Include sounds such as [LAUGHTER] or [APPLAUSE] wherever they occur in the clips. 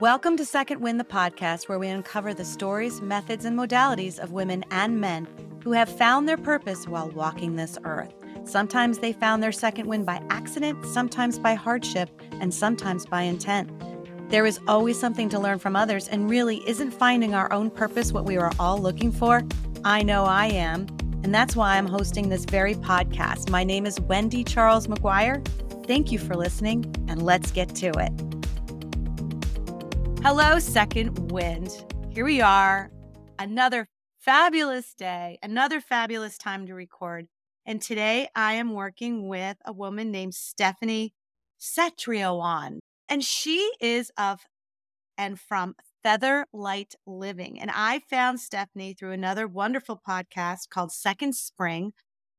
Welcome to Second Wind, the podcast where we uncover the stories, methods, and modalities of women and men who have found their purpose while walking this earth. Sometimes they found their second wind by accident, sometimes by hardship, and sometimes by intent. There is always something to learn from others, and really, isn't finding our own purpose what we are all looking for? I know I am, and that's why I'm hosting this very podcast. My name is Wendy Charles McGuire. Thank you for listening, and let's get to it. Hello, Second Wind. Here we are, another fabulous day, another fabulous time to record. And today I am working with a woman named Stephanie Cetrioan. And she is of and from Feather Light Living. And I found Stephanie through another wonderful podcast called Second Spring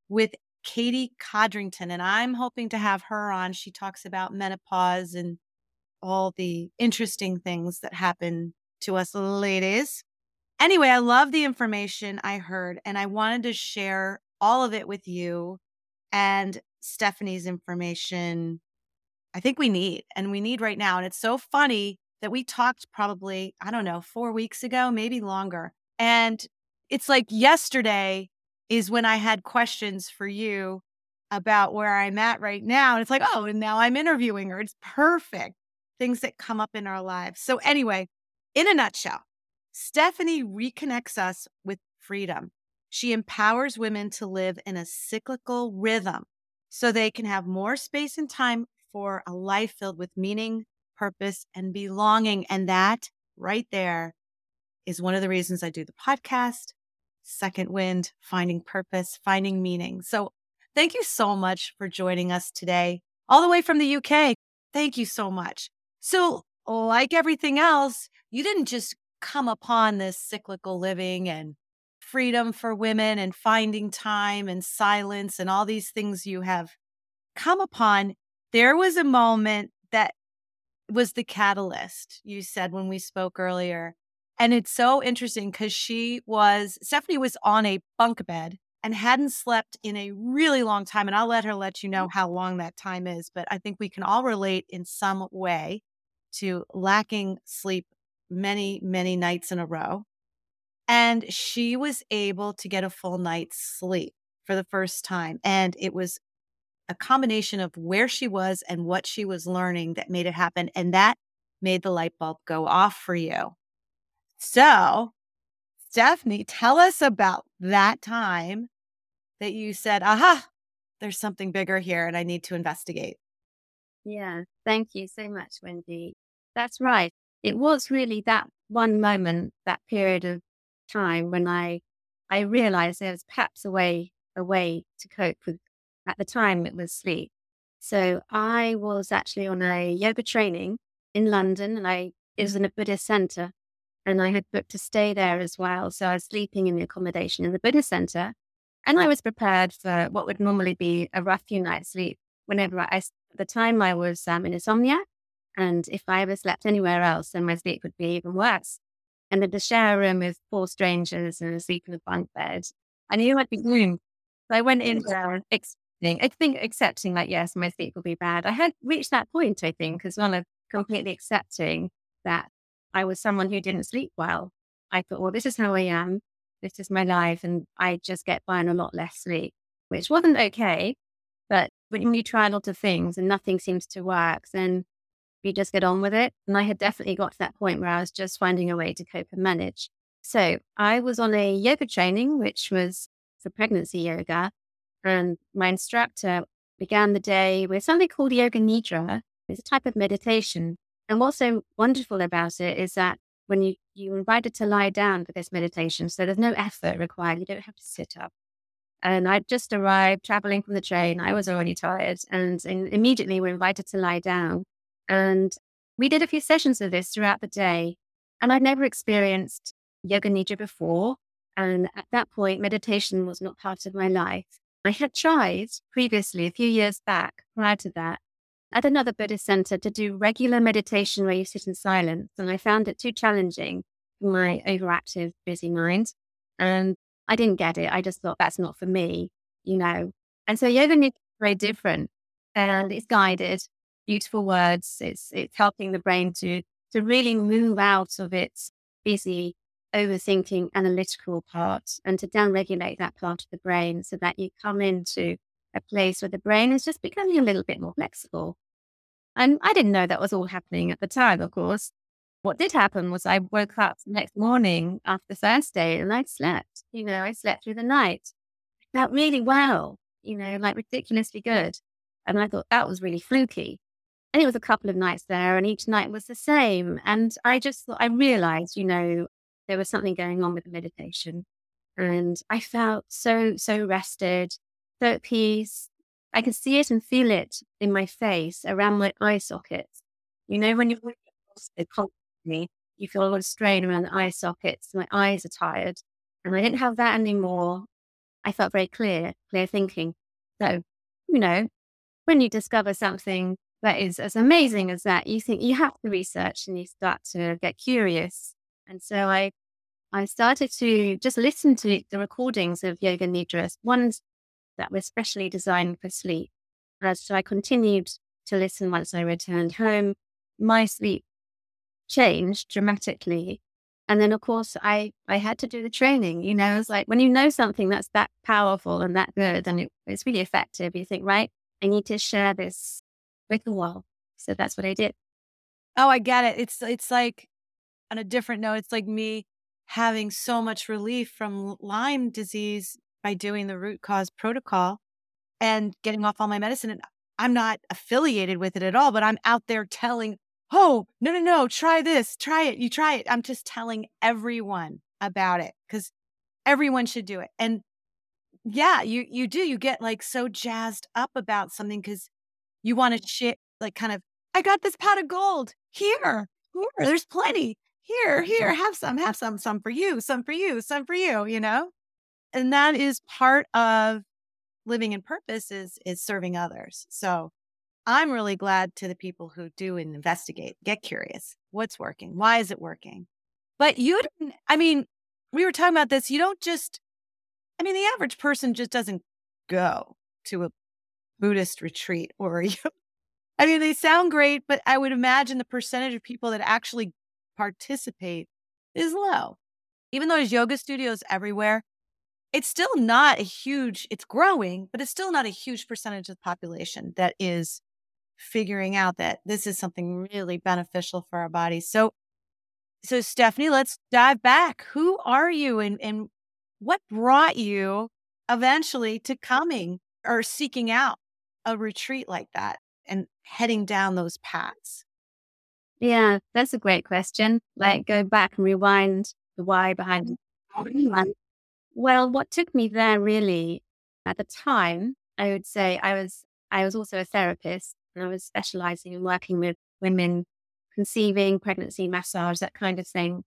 with Katie Codrington. And I'm hoping to have her on. She talks about menopause and all the interesting things that happen to us ladies. Anyway, I love the information I heard and I wanted to share all of it with you and Stephanie's information. I think we need and we need right now. And it's so funny that we talked probably, I don't know, four weeks ago, maybe longer. And it's like yesterday is when I had questions for you about where I'm at right now. And it's like, oh, and now I'm interviewing her. It's perfect things that come up in our lives. So, anyway, in a nutshell, Stephanie reconnects us with freedom. She empowers women to live in a cyclical rhythm so they can have more space and time for a life filled with meaning, purpose, and belonging. And that right there is one of the reasons I do the podcast, Second Wind, finding purpose, finding meaning. So, thank you so much for joining us today, all the way from the UK. Thank you so much. So, like everything else, you didn't just come upon this cyclical living and freedom for women and finding time and silence and all these things you have come upon. There was a moment that was the catalyst, you said when we spoke earlier. And it's so interesting because she was, Stephanie was on a bunk bed and hadn't slept in a really long time. And I'll let her let you know mm. how long that time is, but I think we can all relate in some way to lacking sleep many, many nights in a row. And she was able to get a full night's sleep for the first time. And it was a combination of where she was and what she was learning that made it happen. And that made the light bulb go off for you. So, Stephanie, tell us about that time that you said, aha, there's something bigger here and I need to investigate. Yeah, thank you so much, Wendy. That's right. It was really that one moment, that period of time when I I realized there was perhaps a way a way to cope with at the time it was sleep. So I was actually on a yoga training in London and I it was in a Buddhist center and I had booked to stay there as well. So I was sleeping in the accommodation in the Buddhist center and I was prepared for what would normally be a rough few nights sleep whenever I, at the time I was um, an insomniac. And if I ever slept anywhere else, then my sleep would be even worse. And then to share a room with four strangers and sleep in a bunk bed, I knew I'd be doomed. So I went in there expecting, I think accepting like, yes, my sleep will be bad. I had reached that point, I think, as well of completely accepting that I was someone who didn't sleep well. I thought, well, this is how I am. This is my life. And I just get by on a lot less sleep, which wasn't okay. But when you try a lot of things and nothing seems to work, then you just get on with it. And I had definitely got to that point where I was just finding a way to cope and manage. So I was on a yoga training, which was for pregnancy yoga. And my instructor began the day with something called Yoga Nidra. It's a type of meditation. And what's so wonderful about it is that when you, you're invited to lie down for this meditation, so there's no effort required. You don't have to sit up. And I just arrived traveling from the train. I was already tired. And immediately we're invited to lie down. And we did a few sessions of this throughout the day. And I'd never experienced yoga nidra before. And at that point, meditation was not part of my life. I had tried previously, a few years back, prior to that, at another Buddhist center to do regular meditation where you sit in silence. And I found it too challenging for my overactive, busy mind. And I didn't get it. I just thought that's not for me, you know. And so yoga is very different and it's guided beautiful words. It's it's helping the brain to to really move out of its busy, overthinking, analytical part and to downregulate that part of the brain so that you come into a place where the brain is just becoming a little bit more flexible. And I didn't know that was all happening at the time, of course. What did happen was I woke up the next morning after Thursday and I slept. You know, I slept through the night. I felt really well, you know, like ridiculously good. And I thought that was really fluky. And it was a couple of nights there, and each night was the same. And I just thought, I realized, you know, there was something going on with the meditation. And I felt so, so rested, so at peace. I could see it and feel it in my face around my eye sockets. You know, when you're [LAUGHS] constantly, you feel a lot of strain around the eye sockets. My eyes are tired. And I didn't have that anymore. I felt very clear, clear thinking. So, you know, when you discover something that is as amazing as that, you think you have to research and you start to get curious. And so I, I started to just listen to the recordings of yoga nidras, ones that were specially designed for sleep. And so I continued to listen once I returned home. My sleep changed dramatically. And then, of course, I, I had to do the training. You know, it's like when you know something that's that powerful and that good and it, it's really effective, you think, right, I need to share this with the world. So that's what I did. Oh, I get it. It's it's like on a different note, it's like me having so much relief from Lyme disease by doing the root cause protocol and getting off all my medicine. And I'm not affiliated with it at all, but I'm out there telling, oh, no, no, no, try this, try it, you try it. I'm just telling everyone about it because everyone should do it. And yeah, you you do. You get like so jazzed up about something because you want to shit like kind of, I got this pot of gold here, here, there's plenty here, here, have some, have some, some for you, some for you, some for you, you know? And that is part of living in purpose is, is serving others. So I'm really glad to the people who do and investigate, get curious. What's working? Why is it working? But you didn't, I mean, we were talking about this. You don't just, I mean, the average person just doesn't go to a Buddhist retreat or [LAUGHS] you I mean they sound great, but I would imagine the percentage of people that actually participate is low. Even though there's yoga studios everywhere, it's still not a huge it's growing, but it's still not a huge percentage of the population that is figuring out that this is something really beneficial for our bodies. So so Stephanie, let's dive back. Who are you and, and what brought you eventually to coming or seeking out a retreat like that and heading down those paths? Yeah, that's a great question. Like go back and rewind the why behind it. Well, what took me there really at the time, I would say I was I was also a therapist and I was specializing in working with women conceiving, pregnancy, massage, that kind of thing.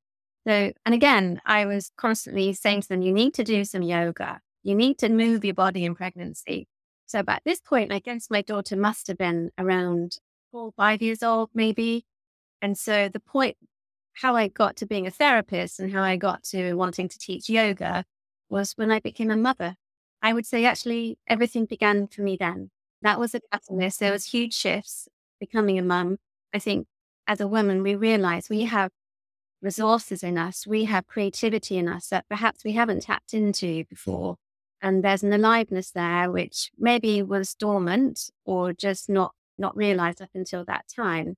So, and again, I was constantly saying to them, you need to do some yoga. You need to move your body in pregnancy. So by this point, I guess my daughter must have been around four, five years old, maybe. And so the point, how I got to being a therapist and how I got to wanting to teach yoga was when I became a mother. I would say actually everything began for me then. That was a catalyst. There was huge shifts becoming a mum. I think as a woman, we realize we have resources in us. We have creativity in us that perhaps we haven't tapped into before. And there's an aliveness there, which maybe was dormant or just not, not realized up until that time.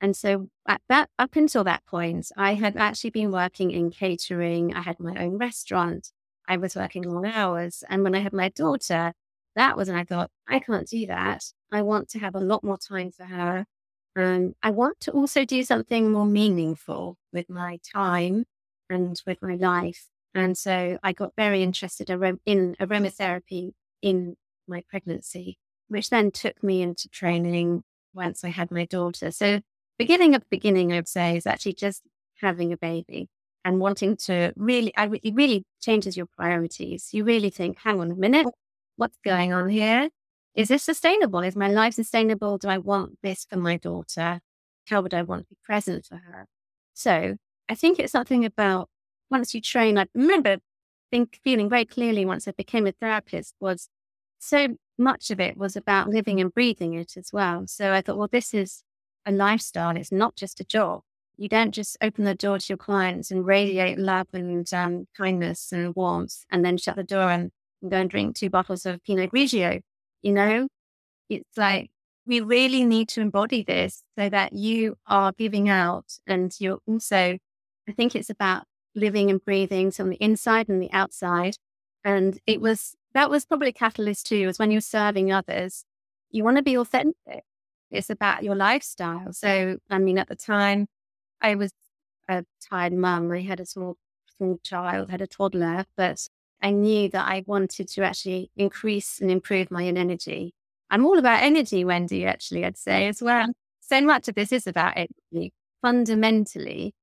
And so at that, up until that point, I had actually been working in catering. I had my own restaurant. I was working long hours. And when I had my daughter, that was when I thought, I can't do that. I want to have a lot more time for her. Um, I want to also do something more meaningful with my time and with my life. And so I got very interested in aromatherapy in my pregnancy, which then took me into training once I had my daughter. So beginning of the beginning, I would say, is actually just having a baby and wanting to really, I, it really changes your priorities. You really think, hang on a minute, what's going on here? Is this sustainable? Is my life sustainable? Do I want this for my daughter? How would I want to be present for her? So I think it's something about once you train, I remember think, feeling very clearly once I became a therapist was so much of it was about living and breathing it as well. So I thought, well, this is a lifestyle. It's not just a job. You don't just open the door to your clients and radiate love and um, kindness and warmth and then shut the door and, and go and drink two bottles of Pinot Grigio. You know, it's like we really need to embody this so that you are giving out and you're also, I think it's about living and breathing from the inside and the outside. And it was, that was probably a catalyst too, was when you're serving others, you want to be authentic. It's about your lifestyle. So, I mean, at the time, I was a tired mum. I had a small, small child, had a toddler, but I knew that I wanted to actually increase and improve my own energy. I'm all about energy, Wendy, actually, I'd say as well. So much of this is about energy fundamentally.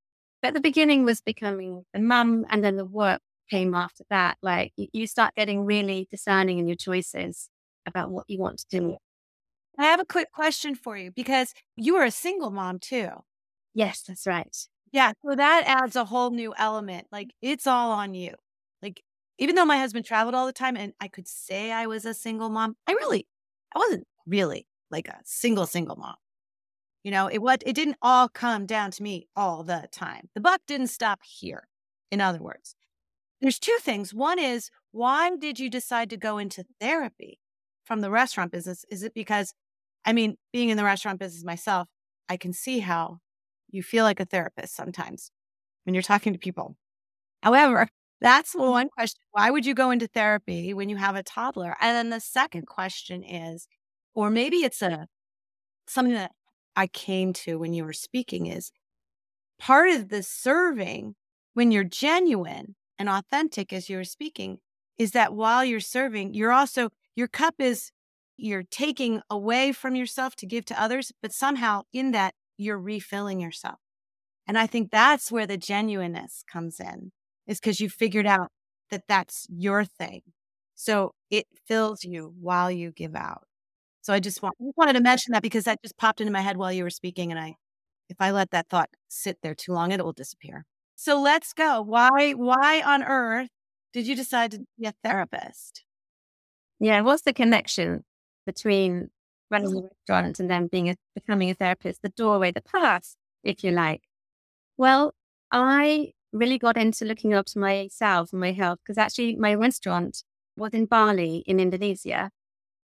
But the beginning was becoming a mum, and then the work came after that. Like you, you start getting really discerning in your choices about what you want to do. I have a quick question for you because you are a single mom too. Yes, that's right. Yeah. So that adds a whole new element. Like it's all on you. Even though my husband traveled all the time and I could say I was a single mom, I really, I wasn't really like a single, single mom. You know, it what it didn't all come down to me all the time. The buck didn't stop here. In other words, there's two things. One is why did you decide to go into therapy from the restaurant business? Is it because I mean, being in the restaurant business myself, I can see how you feel like a therapist sometimes when you're talking to people. However, that's one mm-hmm. question. Why would you go into therapy when you have a toddler? And then the second question is, or maybe it's a something that I came to when you were speaking is part of the serving when you're genuine and authentic as you were speaking is that while you're serving, you're also your cup is you're taking away from yourself to give to others, but somehow in that you're refilling yourself. And I think that's where the genuineness comes in, is because you figured out that that's your thing. So it fills you while you give out. So I just, want, I just wanted to mention that because that just popped into my head while you were speaking. And I, if I let that thought sit there too long, it will disappear. So let's go. Why, why on earth did you decide to be a therapist? Yeah, what's the connection between running a mm-hmm. restaurant and then being a, becoming a therapist, the doorway, the path, if you like. Well, I really got into looking after myself and my health because actually my restaurant was in Bali in Indonesia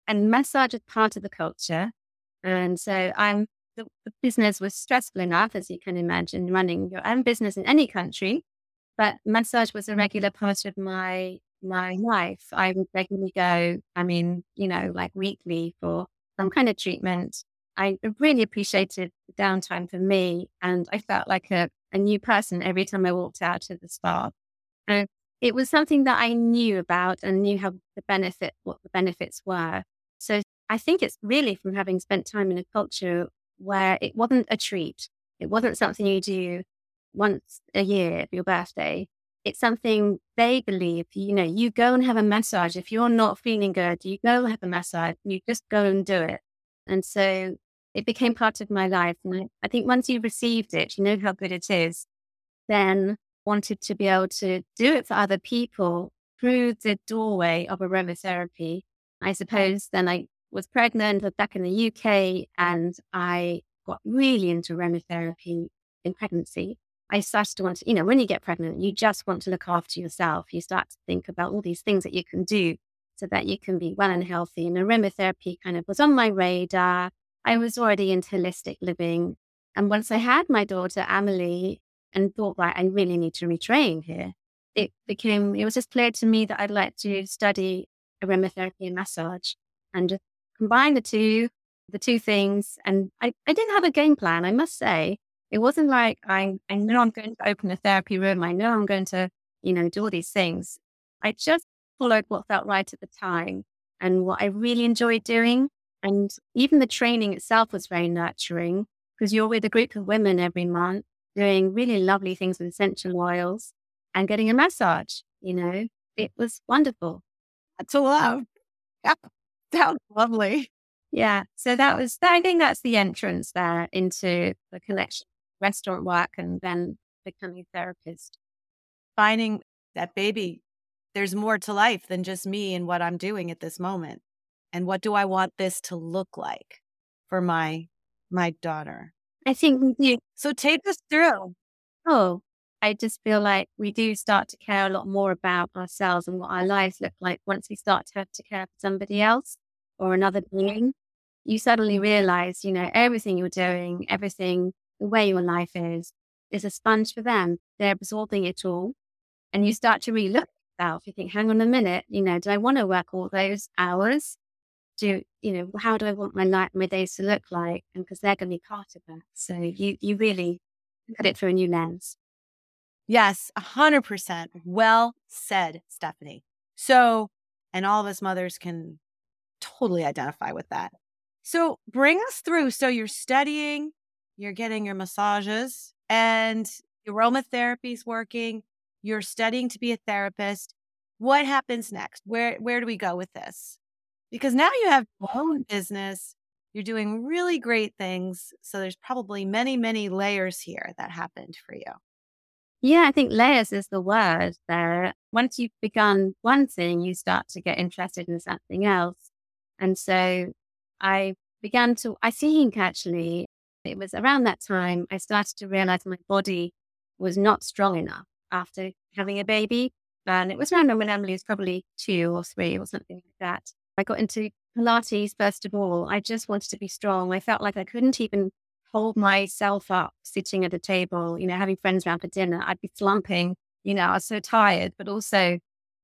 and massage is part of the culture. And so I'm the, the business was stressful enough, as you can imagine, running your own business in any country. But massage was a regular part of my my life. I would regularly go, I mean, you know, like weekly for some kind of treatment. I really appreciated the downtime for me. And I felt like a, a new person every time I walked out to the spa. And it was something that I knew about and knew how the benefit, what the benefits were. So I think it's really from having spent time in a culture where it wasn't a treat. It wasn't something you do once a year for your birthday it's something they believe, you know, you go and have a massage. If you're not feeling good, you go have a massage, you just go and do it. And so it became part of my life. And I, I think once you received it, you know how good it is, then wanted to be able to do it for other people through the doorway of aromatherapy. I suppose then I was pregnant, back in the UK, and I got really into aromatherapy in pregnancy. I started to want to, you know, when you get pregnant, you just want to look after yourself. You start to think about all these things that you can do so that you can be well and healthy. And aromatherapy kind of was on my radar. I was already into holistic living. And once I had my daughter, Amelie, and thought, right, I really need to retrain here, it became, it was just clear to me that I'd like to study aromatherapy and massage and just combine the two, the two things. And I, I didn't have a game plan, I must say. It wasn't like I, I know I'm going to open a therapy room. I know I'm going to, you know, do all these things. I just followed what felt right at the time and what I really enjoyed doing. And even the training itself was very nurturing because you're with a group of women every month doing really lovely things with essential oils and getting a massage. You know, it was wonderful. That's a love. [LAUGHS] Yeah. Sounds lovely. Yeah. So that was, I think that's the entrance there into the connection restaurant work and then becoming a therapist. Finding that baby, there's more to life than just me and what I'm doing at this moment. And what do I want this to look like for my my daughter? I think do. So take us through. Oh, I just feel like we do start to care a lot more about ourselves and what our lives look like once we start to have to care for somebody else or another being. You suddenly realize, you know, everything you're doing, everything, the way your life is, is a sponge for them. They're absorbing it all. And you start to really look at yourself. You think, hang on a minute, you know, do I want to work all those hours? You know, how do I want my life, my days to look like? And because they're going to be part of that. So you, you really look at it through a new lens. Yes, 100%. Well said, Stephanie. So, and all of us mothers can totally identify with that. So, bring us through. So, you're studying, you're getting your massages, and aromatherapy is working. You're studying to be a therapist. What happens next? Where where do we go with this? Because now you have your own business. You're doing really great things. So there's probably many, many layers here that happened for you. Yeah, I think layers is the word there. Once you've begun one thing, you start to get interested in something else. And so I began to, I think actually, it was around that time I started to realize my body was not strong enough after having a baby. And it was around when Emily was probably two or three or something like that. I got into Pilates first of all. I just wanted to be strong. I felt like I couldn't even hold myself up sitting at a table, you know, having friends around for dinner, I'd be slumping. You know, I was so tired, but also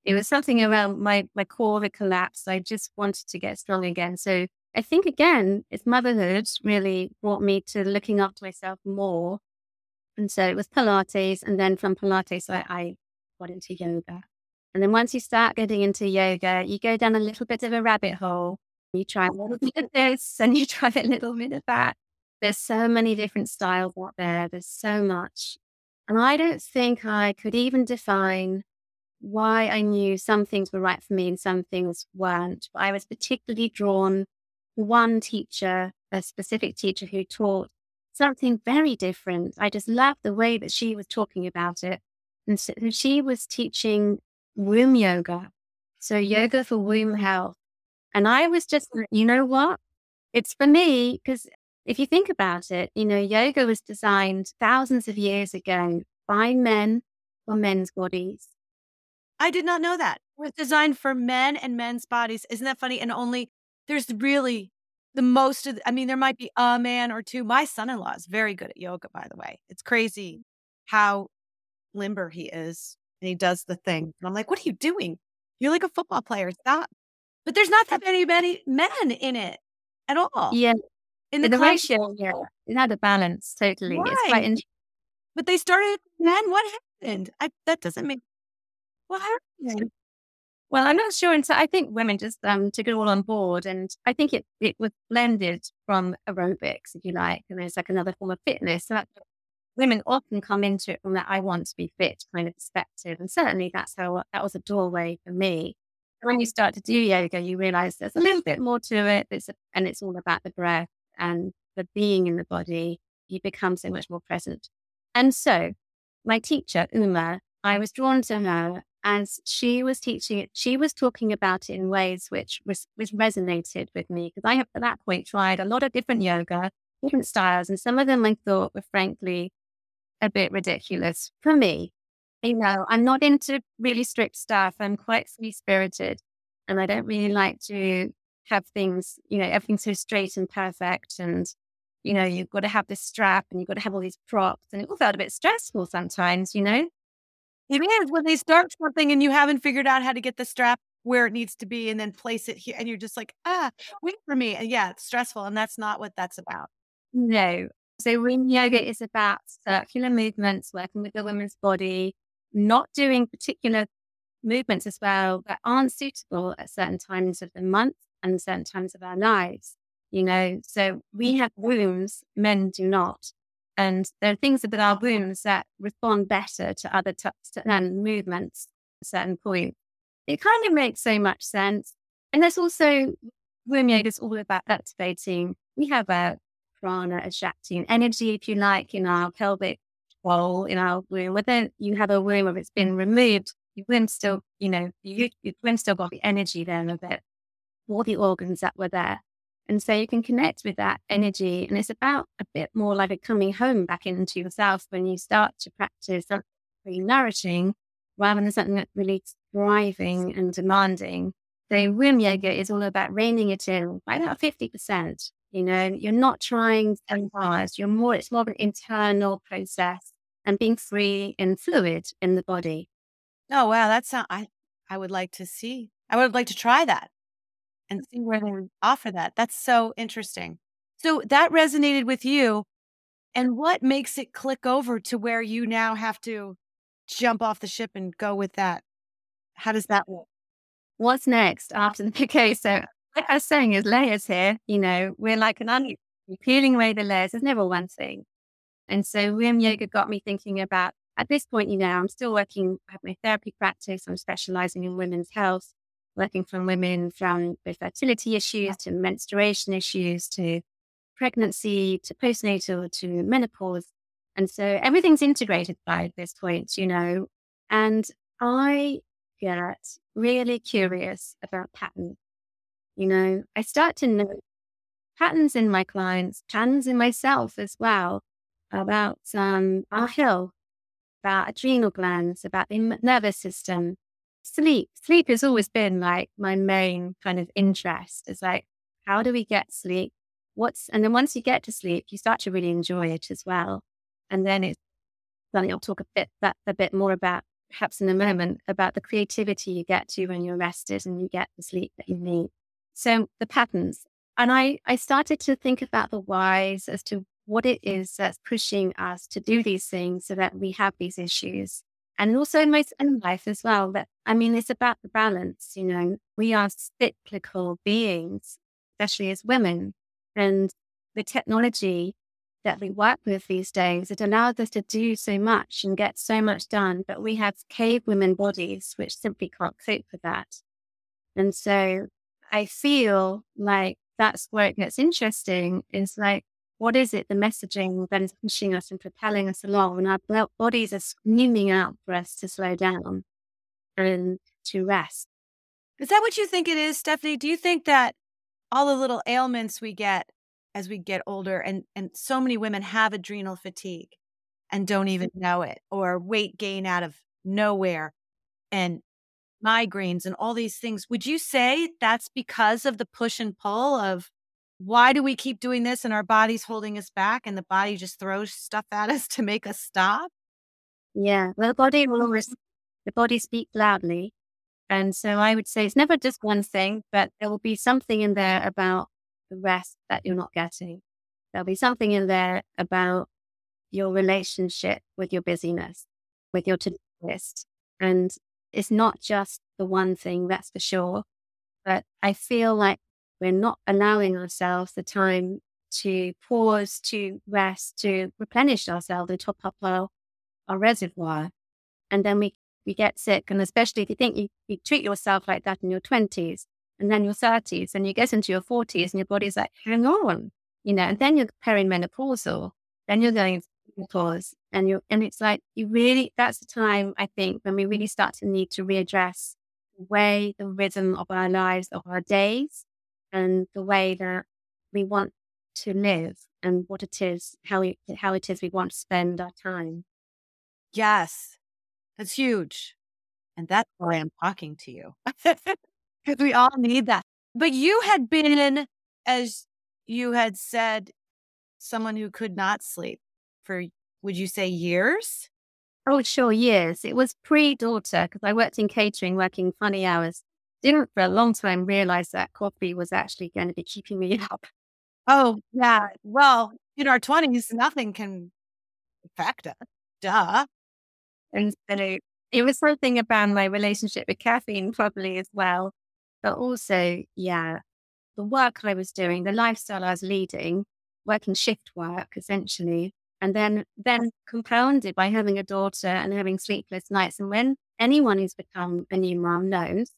it was something around my my core had collapsed. I just wanted to get strong again. So I think again, it's motherhood really brought me to looking after myself more. And so it was Pilates, and then from Pilates, I, I got into yoga. And then once you start getting into yoga, you go down a little bit of a rabbit hole. You try a little [LAUGHS] bit of this and you try a little bit of that. There's so many different styles out there. There's so much. And I don't think I could even define why I knew some things were right for me and some things weren't. But I was particularly drawn to one teacher, a specific teacher who taught something very different. I just loved the way that she was talking about it. And so she was teaching womb yoga. So yoga for womb health. And I was just, you know what? It's for me because if you think about it, you know, yoga was designed thousands of years ago by men for men's bodies. I did not know that. It was designed for men and men's bodies. Isn't that funny? And only there's really the most of, I mean, there might be a man or two. My son in law is very good at yoga, by the way. It's crazy how limber he is and he does the thing. And I'm like, what are you doing? You're like a football player. Stop. But there's not that many, many men in it at all. Yeah in the, the ratio yeah it had a balance totally right. it's quite interesting but they started then what happened I, that doesn't make what happened well i'm not sure And so i think women just um took it all on board and i think it it was blended from aerobics if you like and there's like another form of fitness so that women often come into it from that i want to be fit kind of perspective and certainly that's how that was a doorway for me when you start to do yoga, you realize there's a little bit more to it. It's a, and it's all about the breath and the being in the body, you become so much more present. And so, my teacher, Uma, I was drawn to her as she was teaching it. She was talking about it in ways which, was, which resonated with me because I have at that point tried a lot of different yoga, different styles, and some of them I thought were frankly a bit ridiculous for me. You know, I'm not into really strict stuff. I'm quite free spirited and I don't really like to have things, you know, everything so straight and perfect. And, you know, you've got to have this strap and you've got to have all these props. And it all felt a bit stressful sometimes, you know? It is when they start something and you haven't figured out how to get the strap where it needs to be and then place it here. And you're just like, ah, wait for me. And yeah, it's stressful. And that's not what that's about. No. So womb yoga is about circular movements, working with the woman's body, not doing particular movements as well that aren't suitable at certain times of the month and certain times of our lives, you know. So we mm. have wombs, men do not. And there are things about our wombs that respond better to other t- and movements at a certain point. It kind of makes so much sense. And there's also womb yoga is all about activating. We have a prana, a shakti, an energy, if you like, in our pelvic wall, in our womb. Whether you have a womb or it's been removed, your womb still, you know, you, your womb still got the energy there of it all the organs that were there. And so you can connect with that energy. And it's about a bit more like a coming home back into yourself when you start to practice something really nourishing rather than something that's really thriving and demanding. So womb Yoga is all about reining it in by about 50%. You know, you're not trying to hard. You're more, it's more of an internal process and being free and fluid in the body. Oh, wow. That's, not, I, I would like to see, I would like to try that and see where they mm-hmm. offer that. That's so interesting. So that resonated with you. And what makes it click over to where you now have to jump off the ship and go with that? How does that work? What's next after the [LAUGHS] okay? So like I was saying, is layers here. You know, we're like an onion, peeling away the layers. There's never one thing. And so Womb Yoga got me thinking about at this point, you know, I'm still working, I have my therapy practice. I'm specializing in women's health working from women from with fertility issues to menstruation issues to pregnancy to postnatal to menopause. And so everything's integrated by this point, you know. And I get really curious about patterns. You know, I start to know patterns in my clients, patterns in myself as well, about um, our health, about adrenal glands, about the nervous system, sleep. Sleep has always been like my main kind of interest. It's like, how do we get sleep? What's, and then once you get to sleep, you start to really enjoy it as well. And then it's something I'll talk a bit, that, a bit more about perhaps in a moment about the creativity you get to when you're rested and you get the sleep that you need. So the patterns. And I, I started to think about the whys as to what it is that's pushing us to do these things so that we have these issues and also in my own life as well. that I mean, it's about the balance. You know, we are cyclical beings, especially as women, and the technology that we work with these days it allows us to do so much and get so much done. But we have cave women bodies which simply can't cope with that. And so I feel like that's where it gets interesting. Is like what is it, the messaging that is pushing us and propelling us along? And our bodies are screaming out for us to slow down and to rest. Is that what you think it is, Stephanie? Do you think that all the little ailments we get as we get older, and, and so many women have adrenal fatigue and don't even mm. know it, or weight gain out of nowhere, and migraines and all these things, would you say that's because of the push and pull of why do we keep doing this and our body's holding us back and the body just throws stuff [LAUGHS] at us to make us stop? Yeah. Well, the body will always, mm. the body speaks loudly. And so I would say it's never just one thing, but there will be something in there about the rest that you're not getting. There'll be something in there about your relationship with your busyness, with your to do list. And it's not just the one thing, that's for sure. But I feel like we're not allowing ourselves the time to pause, to rest, to replenish ourselves and top up our, our reservoir. And then we, we get sick. And especially if you think you, you treat yourself like that in your 20s and then your 30s and you get into your 40s and your body's like, hang on, you know, and then you're perimenopausal, then you're going pause and you and it's like you really that's the time I think when we really start to need to readdress the way the rhythm of our lives of our days and the way that we want to live and what it is, how we, how it is we want to spend our time. Yes, that's huge. And that's why I'm talking to you [LAUGHS] because we all need that. But you had been, as you had said, someone who could not sleep for, would you say years? Oh, sure, years. It was pre daughter because I worked in catering, working funny hours didn't for a long time realize that coffee was actually going to be keeping me [LAUGHS] up. Oh, yeah. Well, in our 20s, nothing can affect us. Duh. And so it was something about my relationship with caffeine, probably as well. But also, yeah, the work I was doing, the lifestyle I was leading, working shift work essentially, and then then compounded by having a daughter and having sleepless nights. And when anyone who's become a new mom knows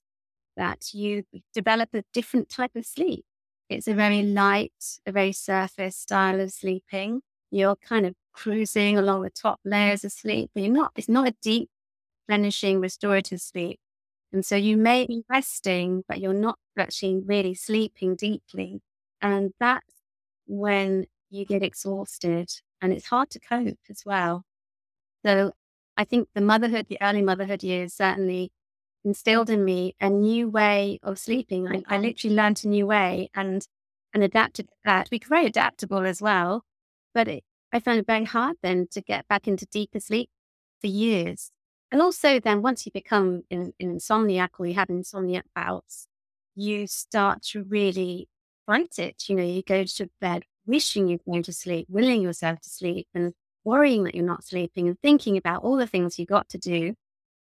that you develop a different type of sleep. It's a very light, a very surface style of sleeping. You're kind of cruising along the top layers of sleep, but you're not, it's not a deep, replenishing, restorative sleep. And so you may be resting, but you're not actually really sleeping deeply. And that's when you get exhausted and it's hard to cope as well. So I think the motherhood, the early motherhood years certainly instilled in me a new way of sleeping. I, I mm-hmm. literally learned a new way and and adapted uh, to that. We very adaptable as well, but it, I found it very hard then to get back into deeper sleep for years. And also then once you become in, in insomniac or you have insomniac bouts, you start to really fight it. You know, you go to bed wishing you'd go to sleep, willing yourself to sleep and worrying that you're not sleeping and thinking about all the things you got to do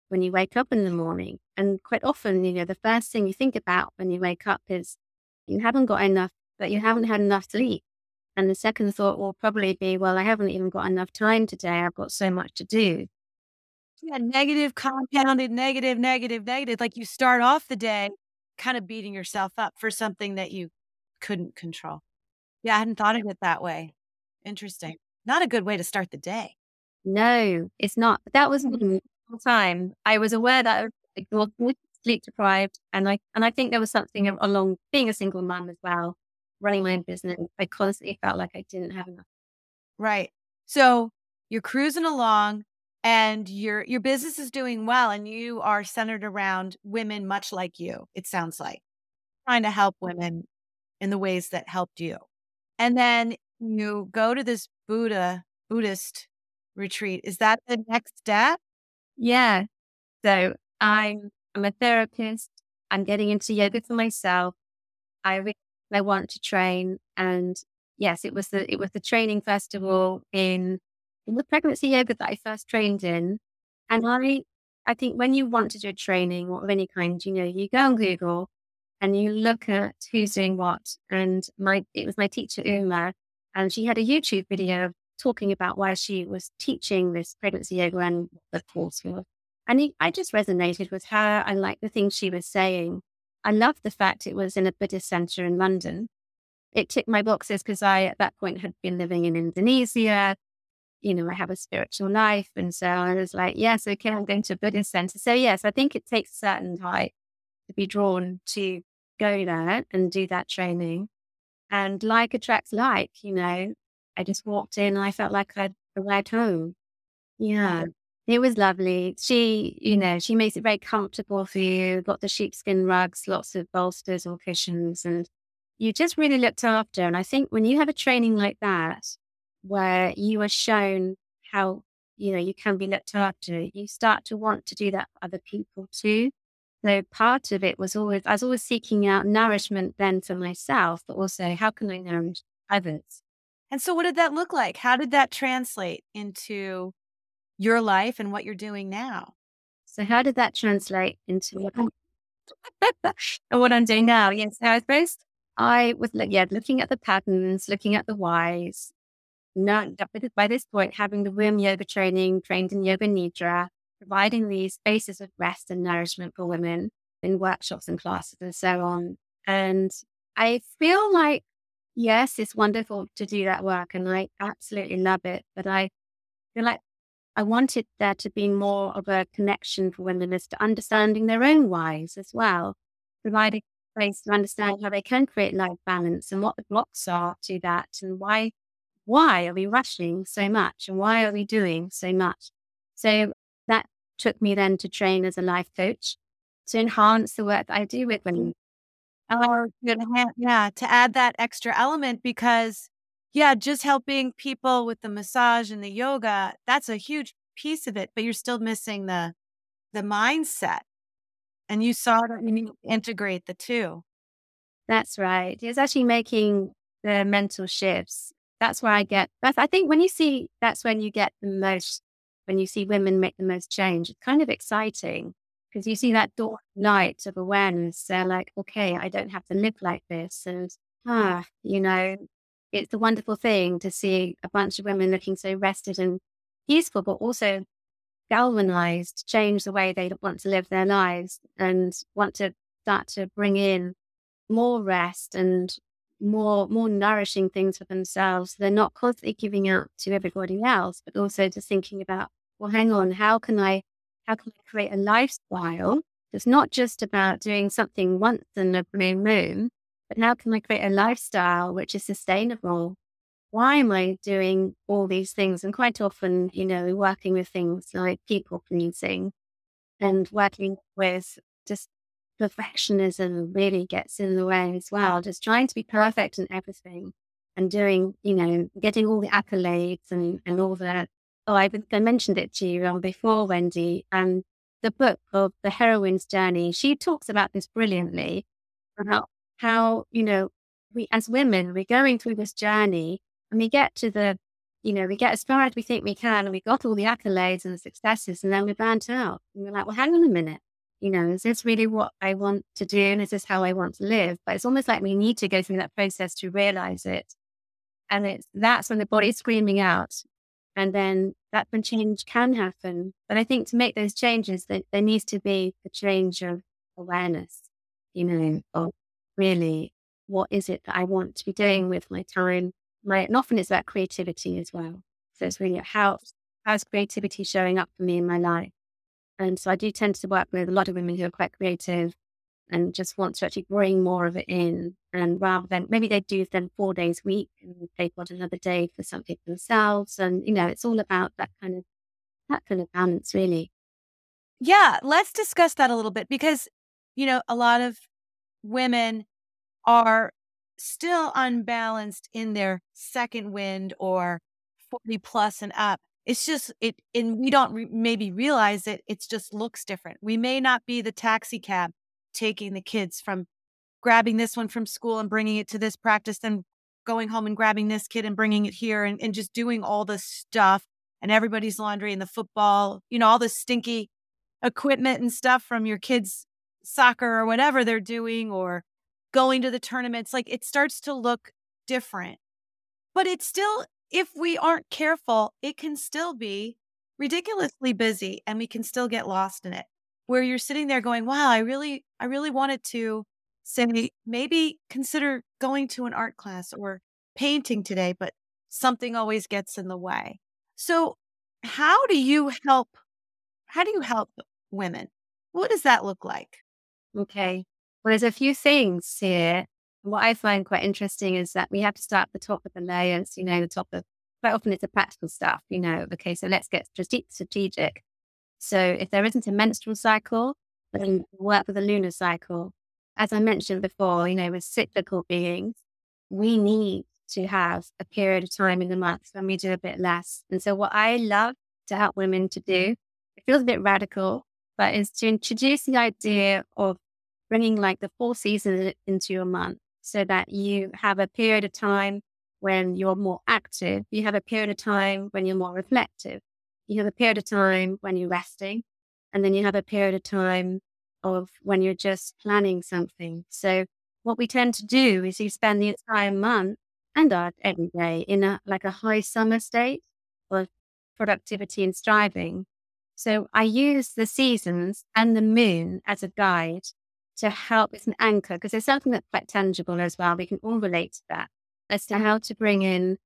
when you wake up in the morning. And quite often, you know, the first thing you think about when you wake up is you haven't got enough, but you haven't had enough sleep. And the second thought will probably be, well, I haven't even got enough time today. I've got so much to do. Yeah, negative, compounded, negative, negative, negative. Like you start off the day kind of beating yourself up for something that you couldn't control. Yeah, I hadn't thought of it that way. Interesting. Mm. Not a good way to start the day. No, it's not. That was hmm. the time. I was aware that I was exhausted, sleep deprived, and I and I think there was something mm. along being a single mom as well, running my own business. I constantly felt like I didn't have enough. Right. So you're cruising along and your your business is doing well and you are centered around women much like you, it sounds like. Trying to help women in the ways that helped you. And then you go to this Buddha, Buddhist retreat. Is that the next step? Yeah. So I'm I'm a therapist. I'm getting into yoga for myself. I really, I want to train, and yes, it was the it was the training festival in in the pregnancy yoga that I first trained in, and I I think when you want to do a training or of any kind, you know, you go on Google and you look at who's doing what. And my it was my teacher Uma, and she had a YouTube video talking about why she was teaching this pregnancy yoga and the course was. And I just resonated with her. I liked the things she was saying. I loved the fact it was in a Buddhist center in London. It ticked my boxes because I, at that point, had been living in Indonesia. You know, I have a spiritual life. And so I was like, yes, okay, I'm going to a Buddhist center. So, yes, I think it takes a certain type to be drawn to go there and do that training. And like attracts like, you know, I just walked in and I felt like I'd arrived home. Yeah. It was lovely. She, you know, she makes it very comfortable for you. Got the sheepskin rugs, lots of bolsters or cushions, and you just really looked after. And I think when you have a training like that, where you are shown how, you know, you can be looked after, you start to want to do that for other people too. So part of it was always, I was always seeking out nourishment then for myself, but also how can I nourish others? And so, what did that look like? How did that translate into your life and what you're doing now? So, how did that translate into what I'm, [LAUGHS] what I'm doing now? Yes, I suppose I was yeah, looking at the patterns, looking at the whys. Not by this point, having the womb yoga training, trained in yoga nidra, providing these spaces of rest and nourishment for women in workshops and classes and so on. And I feel like, yes, it's wonderful to do that work and I absolutely love it. But I feel like I wanted there to be more of a connection for women as to understanding their own whys as well, providing space to understand how they can create life balance and what the blocks are to that and why why are we rushing so much and why are we doing so much? So that took me then to train as a life coach to enhance the work that I do with women. Mm. Oh, good. Yeah, to add that extra element because, yeah, just helping people with the massage and the yoga, that's a huge piece of it, but you're still missing the the mindset. And you saw that you need to integrate the two. That's right. It's actually making the mental shifts. That's where I get that's I think when you see that's when you get the most when you see women make the most change, it's kind of exciting because you see that dawn light of awareness. They're like, okay, I don't have to live like this. And, ah, you know, it's a wonderful thing to see a bunch of women looking so rested and peaceful, but also galvanized, to change the way they want to live their lives and want to start to bring in more rest and more more nourishing things for themselves. They're not constantly giving out to everybody else, but also just thinking about well, hang on, how can I how can I create a lifestyle that's not just about doing something once in a blue moon, but how can I create a lifestyle which is sustainable? Why am I doing all these things? And quite often, you know, working with things like people pleasing and working with just perfectionism really gets in the way as well. Just trying to be perfect in everything and doing, you know, getting all the accolades and, and all that. Oh, I, I mentioned it to you um, before, Wendy. And the book of The Heroine's Journey, she talks about this brilliantly about how, you know, we as women, we're going through this journey and we get to the, you know, we get as far as we think we can and we got all the accolades and the successes and then we're burnt out. And we're like, well, hang on a minute. You know, is this really what I want to do? And is this how I want to live? But it's almost like we need to go through that process to realize it. And it's that's when the body's screaming out. And then that's when change can happen. But I think to make those changes, that there needs to be a change of awareness, you know, mm. of really what is it that I want to be doing with my time. My, and often it's about creativity as well. So it's really how how's creativity showing up for me in my life. And so I do tend to work with a lot of women who are quite creative and just want to actually bring more of it in. And rather than maybe they do then four days a week and they've got another day for something themselves. And, you know, it's all about that kind of that kind of balance really. Yeah, let's discuss that a little bit because, you know, a lot of women are still unbalanced in their second wind or 40 plus and up. It's just it, and we don't re- maybe realize it. It just looks different. We may not be the taxi cab taking the kids from grabbing this one from school and bringing it to this practice, then going home and grabbing this kid and bringing it here and, and just doing all this stuff and everybody's laundry and the football, you know, all the stinky equipment and stuff from your kids' soccer or whatever they're doing or going to the tournaments. Like it starts to look different. But it's still, if we aren't careful, it can still be ridiculously busy and we can still get lost in it. Where you're sitting there going, wow, I really, I really wanted to say, maybe consider going to an art class or painting today, but something always gets in the way. So, how do you help? How do you help women? What does that look like? Okay. Well, there's a few things here. What I find quite interesting is that we have to start at the top of the layers, you know, the top of quite often it's the practical stuff, you know, okay, so let's get strategic. So if there isn't a menstrual cycle, then work with a lunar cycle. As I mentioned before, you know, with cyclical beings, we need to have a period of time in the month when we do a bit less. And so what I love to help women to do, mm-hmm. it feels a bit radical, but is to introduce the idea of bringing like the four seasons into your month so that you have a period of time when you're more active. You have a period of time when you're more reflective. You have a period of time when you're resting. And then you have a period of time of when you're just planning something. So what we tend to do is you spend the entire month and every day in a like a high summer state of productivity and striving. So I use the seasons and the moon as a guide to help as an anchor, because there's something that's quite tangible as well. We can all relate to that as to how to bring in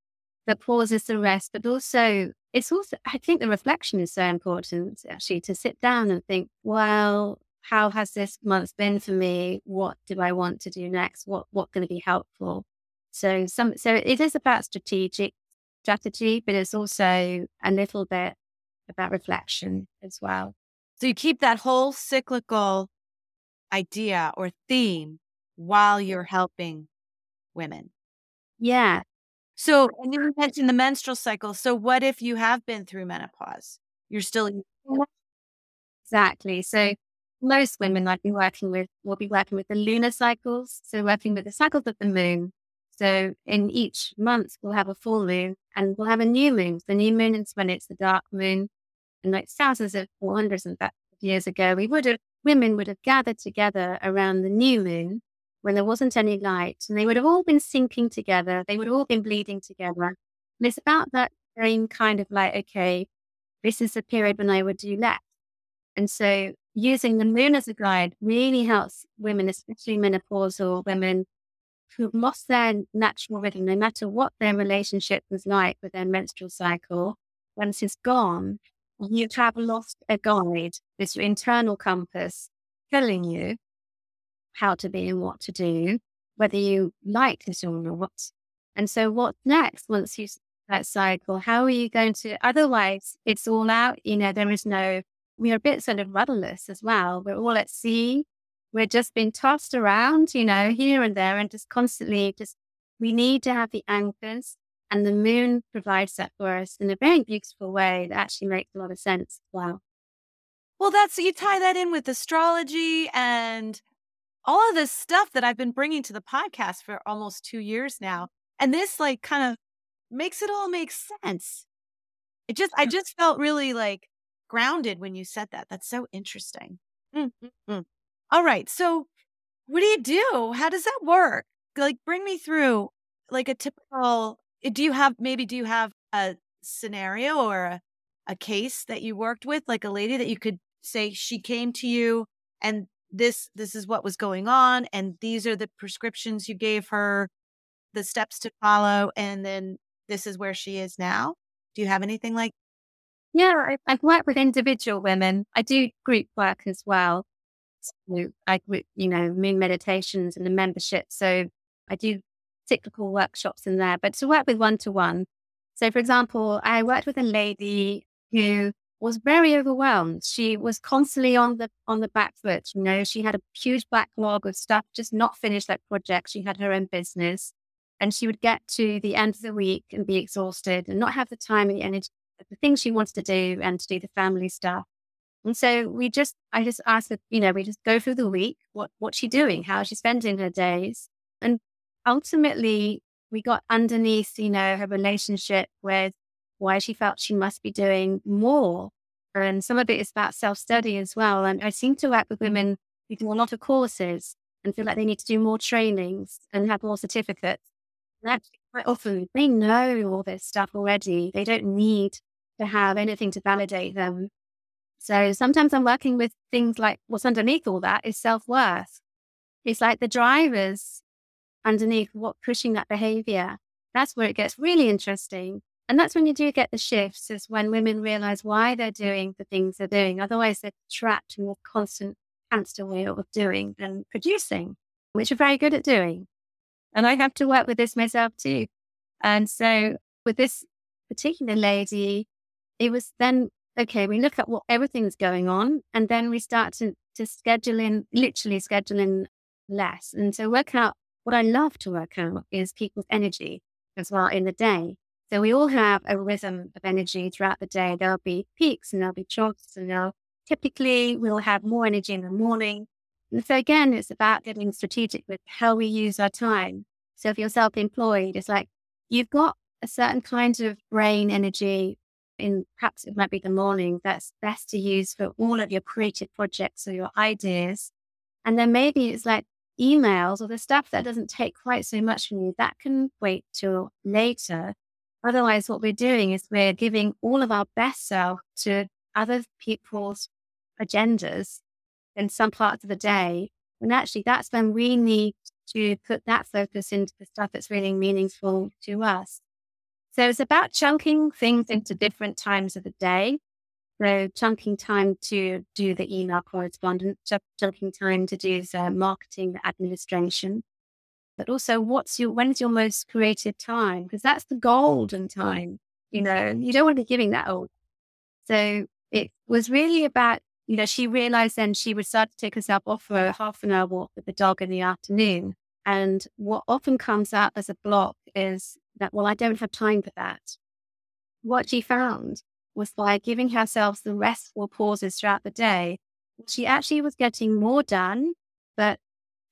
the pauses, the rest, but also it's also, I think the reflection is so important actually to sit down and think, well, how has this month been for me? What do I want to do next? What, what's going to be helpful? So some, so it is about strategic strategy, but it's also a little bit about reflection as well. So you keep that whole cyclical idea or theme while you're helping women. Yeah. So, and you mentioned the menstrual cycle. So, what if you have been through menopause? You're still exactly. So, most women I've been working with will be working with the lunar cycles. So, working with the cycles of the moon. So, in each month, we'll have a full moon and we'll have a new moon. The new moon is when it's the dark moon. And like thousands of, hundreds of years ago, we would have women would have gathered together around the new moon when there wasn't any light, and they would have all been syncing together. They would have all been bleeding together. And it's about that same kind of like, okay, this is the period when I would do less. And so using the moon as a guide really helps women, especially menopausal women who've lost their natural rhythm, no matter what their relationship was like with their menstrual cycle. Once it's gone, you have lost a guide, this internal compass telling you how to be and what to do. whether you like it or not. And so what's next once you that cycle? How are you going to, otherwise it's all out, you know, there is no, we're a bit sort of rudderless as well. We're all at sea. We're just being tossed around, you know, here and there and just constantly just, we need to have the anchors and the moon provides that for us in a very beautiful way that actually makes a lot of sense. Wow. Well, that's you tie that in with astrology and all of this stuff that I've been bringing to the podcast for almost two years now. And this, like, kind of makes it all make sense. It just, I just felt really like grounded when you said that. That's so interesting. Mm-hmm. All right. So, what do you do? How does that work? Like, bring me through like a typical. Eh, do you have maybe do you have a scenario or a, a case that you worked with, like a lady that you could say she came to you and this this is what was going on and these are the prescriptions you gave her the steps to follow and then this is where she is now? Do you have anything like yeah I, have worked with individual women. I do group work as well. So i you know moon meditations and the membership. So i do cyclical workshops in there but to work with one to one so for example i worked with a lady who was very overwhelmed. She was constantly on the on the back foot. You know, she had a huge backlog of stuff, just not finished that project. She had her own business, and she would get to the end of the week and be exhausted and not have the time and the energy, the things she wants to do, and to do the family stuff. And so we just, I just asked her, you know, we just go through the week. What what's she doing? How is she spending her days? And ultimately, we got underneath, you know, her relationship with why she felt she must be doing more. And some of it is about self study as well. And I seem to work with mm. women who do a lot of courses and feel like they need to do more trainings and have more certificates. And actually, quite often they know all this stuff already. They don't need to have anything to validate them. So sometimes I'm working with things like what's underneath all that is self worth. It's like the drivers underneath what pushing that behavior. That's where it gets really interesting and that's when you do get the shifts, is when women realize why they're doing the things they're doing. Otherwise, they're trapped in a constant hamster wheel of doing and producing, which are very good at doing. And I have to work with this myself too. And so with this particular lady, it was then, okay, we look at what everything's going on and then we start to, to schedule in, literally schedule in less. And so work out what I love to work out is people's energy as well in the day. So we all have a rhythm of energy throughout the day. There'll be peaks and there'll be troughs and there'll, typically we'll have more energy in the morning. And so again, it's about getting strategic with how we use our time. So if you're self-employed, it's like you've got a certain kind of brain energy in perhaps it might be the morning that's best to use for all of your creative projects or your ideas. And then maybe it's like emails or the stuff that doesn't take quite so much from you that can wait till later Otherwise, what we're doing is we're giving all of our best self to other people's agendas in some parts of the day. And actually, that's when we need to put that focus into the stuff that's really meaningful to us. So it's about chunking things into different times of the day. So chunking time to do the email correspondence, chunking time to do the marketing, administration, but also what's your when's your most creative time? Because that's the oh. golden time. You know, you don't want to be giving that old. So it was really about, you know, she realized then she would start to take herself off for a half an hour walk with the dog in the afternoon. And what often comes out as a block is that, well, I don't have time for that. What she found was by giving herself the restful pauses throughout the day, she actually was getting more done, but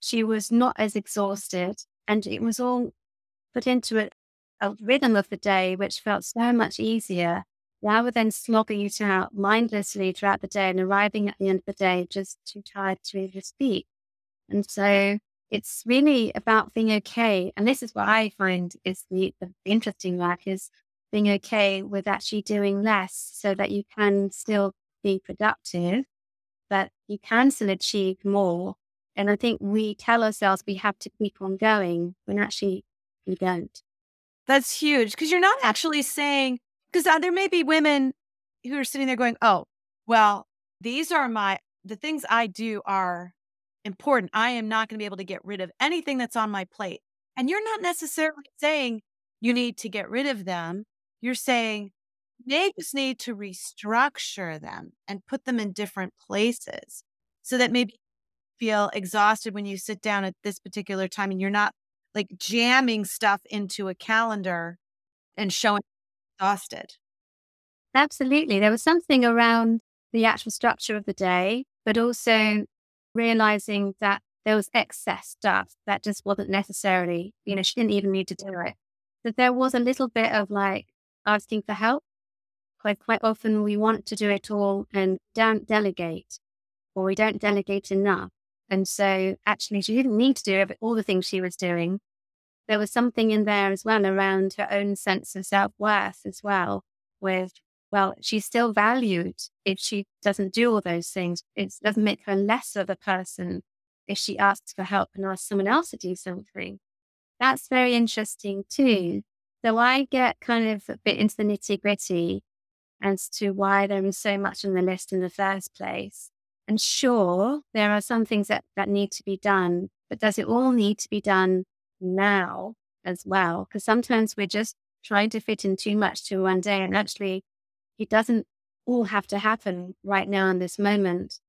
she was not as exhausted. And it was all put into a, a rhythm of the day, which felt so much easier rather than slogging it out mindlessly throughout the day and arriving at the end of the day just too tired to even speak. And so it's really about being okay. And this is what I find is the, the interesting work is being okay with actually doing less so that you can still be productive, but you can still achieve more and I think we tell ourselves we have to keep on going when actually we don't. That's huge because you're not actually saying, because uh, there may be women who are sitting there going, oh, well, these are my, the things I do are important. I am not going to be able to get rid of anything that's on my plate. And you're not necessarily saying you need to get rid of them. You're saying they just need to restructure them and put them in different places so that maybe feel exhausted when you sit down at this particular time and you're not like jamming stuff into a calendar and showing exhausted. Absolutely. There was something around the actual structure of the day, but also realizing that there was excess stuff that just wasn't necessarily, you know, she didn't even need to do it. That there was a little bit of like asking for help. Quite, quite often we want to do it all and don't delegate or we don't delegate enough. And so actually she didn't need to do all the things she was doing. There was something in there as well around her own sense of self worth as well, with, well, she's still valued if she doesn't do all those things. It doesn't make her less of a person if she asks for help and asks someone else to do something. That's very interesting too. So I get kind of a bit into the nitty gritty as to why there is so much on the list in the first place. And sure, there are some things that, that need to be done, but does it all need to be done now as well? Because sometimes we're just trying to fit in too much to one day. And actually, it doesn't all have to happen right now in this moment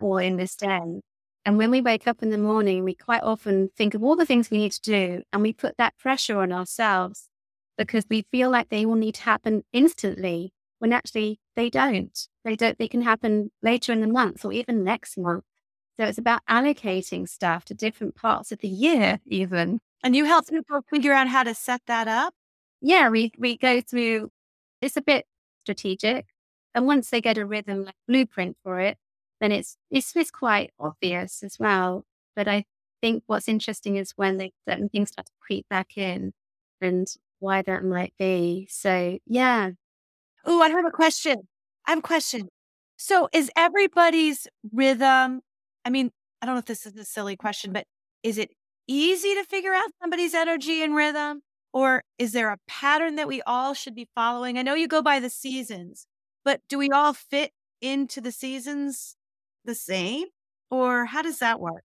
or in this day. And when we wake up in the morning, we quite often think of all the things we need to do and we put that pressure on ourselves because we feel like they all need to happen instantly when actually they don't. They don't, they can happen later in the month or even next month. So it's about allocating stuff to different parts of the year, even. And you help people figure out how to set that up? Yeah, we, we go through, it's a bit strategic. And once they get a rhythm like blueprint for it, then it's, it's, it's quite obvious as well. But I think what's interesting is when they, certain things start to creep back in and why that might be. So yeah, Oh, I have a question. I have a question. So is everybody's rhythm, I mean, I don't know if this is a silly question, but is it easy to figure out somebody's energy and rhythm? Or is there a pattern that we all should be following? I know you go by the seasons, but do we all fit into the seasons the same? Or how does that work?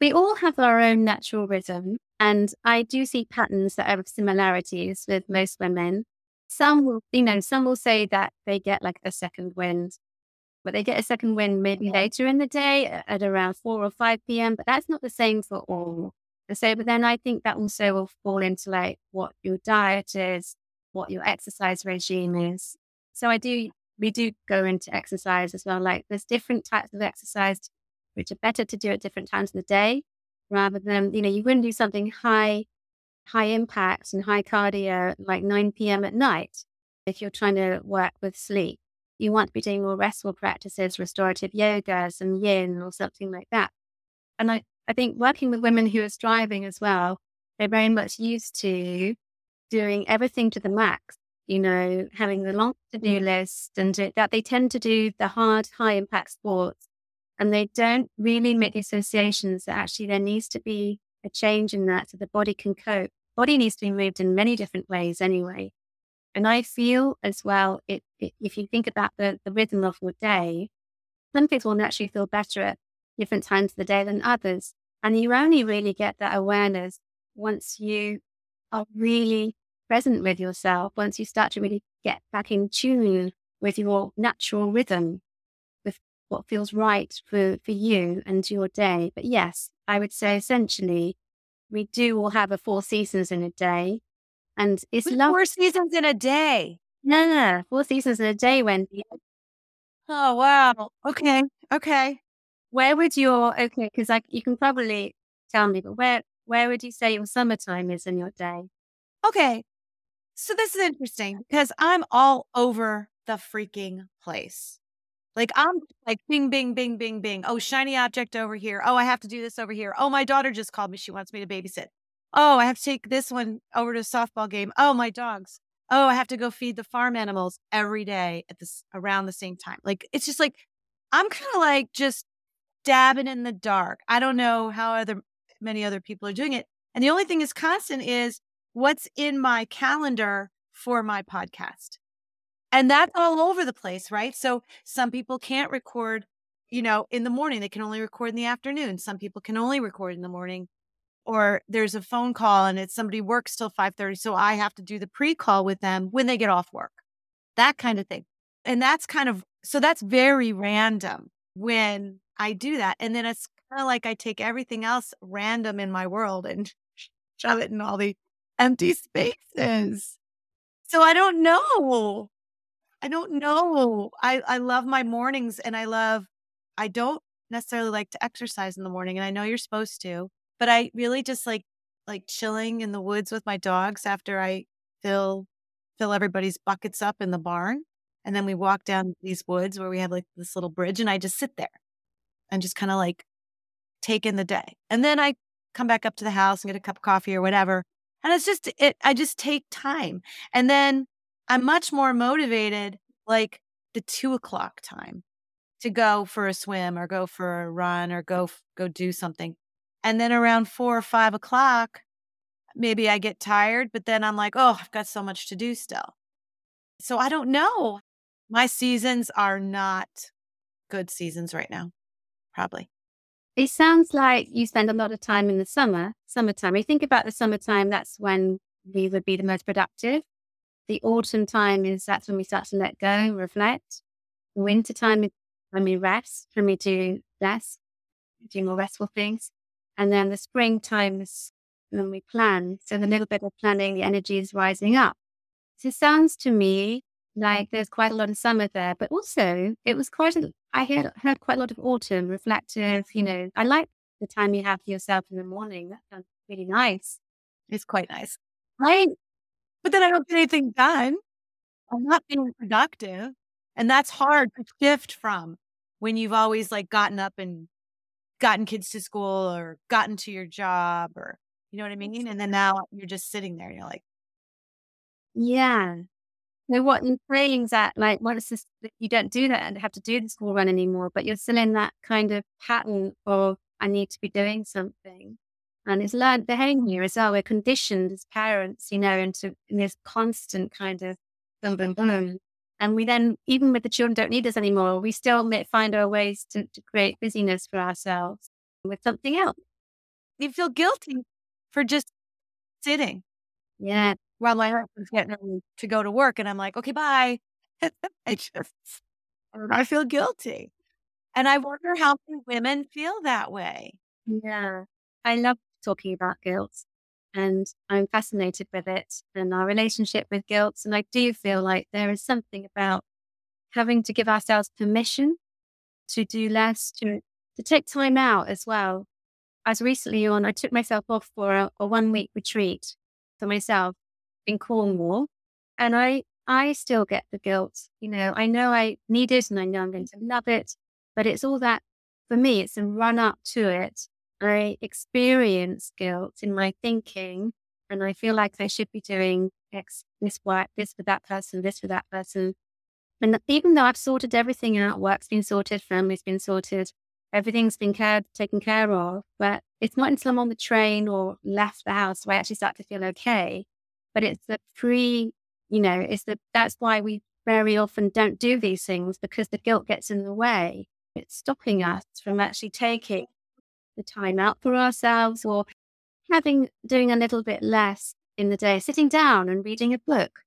We all have our own natural rhythm. And I do see patterns that have similarities with most women. Some will, you know, some will say that they get like a second wind, but they get a second wind maybe later in the day at around 4 or 5 p.m. But that's not the same for all. So, but then I think that also will fall into like what your diet is, what your exercise regime is. So I do, we do go into exercise as well. Like there's different types of exercise which are better to do at different times of the day rather than, you know, you wouldn't do something high high impact and high cardio like 9 p.m. at night if you're trying to work with sleep. You want to be doing more restful practices, restorative yoga, some yin or something like that. And I, I think working with women who are striving as well, they're very much used to doing everything to the max, you know, having the long to do mm. list and do, that they tend to do the hard, high impact sports. And they don't really make the associations that actually there needs to be a change in that so the body can cope. Body needs to be moved in many different ways anyway. And I feel as well, it, it, if you think about the, the rhythm of your day, some people will naturally feel better at different times of the day than others. And you only really get that awareness once you are really present with yourself, once you start to really get back in tune with your natural rhythm, what feels right for, for you and your day. But yes, I would say essentially we do all have a four seasons in a day. And it's love- four seasons in a day. No, no, no, four seasons in a day, Wendy. Oh wow. Okay. Okay. Where would your okay, because like you can probably tell me, but where where would you say your summertime is in your day? Okay. So this is interesting because I'm all over the freaking place. Like I'm like bing, bing, bing, bing, bing. Oh, shiny object over here. Oh, I have to do this over here. Oh, my daughter just called me. She wants me to babysit. Oh, I have to take this one over to a softball game. Oh, my dogs. Oh, I have to go feed the farm animals every day at this around the same time. Like it's just like I'm kind of like just dabbing in the dark. I don't know how other many other people are doing it. And the only thing is constant is what's in my calendar for my podcast. And that's all over the place, right? So some people can't record you know, in the morning, they can only record in the afternoon. Some people can only record in the morning. Or there's a phone call and it's somebody works till 5:30. So I have to do the pre-call with them when they get off work. That kind of thing. And that's kind of so that's very random when I do that. And then it's kind of like I take everything else random in my world and [LAUGHS] shove it in all the empty spaces. So I don't know. I don't know. I, I love my mornings and I love, I don't necessarily like to exercise in the morning. And I know you're supposed to, but I really just like, like chilling in the woods with my dogs after I fill, fill everybody's buckets up in the barn. And then we walk down these woods where we have like this little bridge and I just sit there and just kind of like take in the day. And then I come back up to the house and get a cup of coffee or whatever. And it's just, it, I just take time. And then I'm much more motivated like the two o'clock time to go for a swim or go for a run or go, go do something. And then around four or five o'clock, maybe I get tired, but then I'm like, oh, I've got so much to do still. So I don't know. My seasons are not good seasons right now, probably. It sounds like you spend a lot of time in the summer, summertime. you think about the summertime, that's when we would be the most productive. The autumn time is that's when we start to let go and reflect. The winter time is when we rest, when we do less, do more restful things. And then the spring time is when we plan. So the little bit of planning, the energy is rising up. So it sounds to me like there's quite a lot of summer there, but also it was quite a, I heard, heard quite a lot of autumn, reflective, you know, I like the time you have for yourself in the morning. That sounds really nice. It's quite nice. Right. But then I don't get anything done. I'm not being productive. And that's hard to shift from when you've always like gotten up and gotten kids to school or gotten to your job or, you know what I mean? And then now you're just sitting there and you're like, yeah. So what in praying that like what is this you don't do that and have to do the school run anymore, but you're still in that kind of pattern of I need to be doing something. And it's learned behavior as well. We're conditioned as parents, you know, into in this constant kind of boom, boom, boom. And we then, even with the children don't need us anymore, we still find our ways to, to create busyness for ourselves with something else. You feel guilty for just sitting. Yeah while my husband's getting ready to go to work. And I'm like, okay, bye. [LAUGHS] I just, um. I feel guilty. And I wonder how many women feel that way. Yeah. I love talking about guilt and I'm fascinated with it and our relationship with guilt. And I do feel like there is something about having to give ourselves permission to do less, to, to take time out as well. As recently on, I took myself off for a, a one week retreat for myself in Cornwall. And I, I still get the guilt. You know, I know I need it and I know I'm going to love it, but it's all that for me, it's a run up to it. I experience guilt in my thinking and I feel like I should be doing X, this work, this for that person, this for that person. And even though I've sorted everything out, work's been sorted, family's been sorted, everything's been cared, taken care of, but it's not until I'm on the train or left the house where I actually start to feel okay but it's the pre, you know, it's the, that's why we very often don't do these things because the guilt gets in the way. It's stopping us from actually taking the time out for ourselves or having, doing a little bit less in the day, sitting down and reading a book.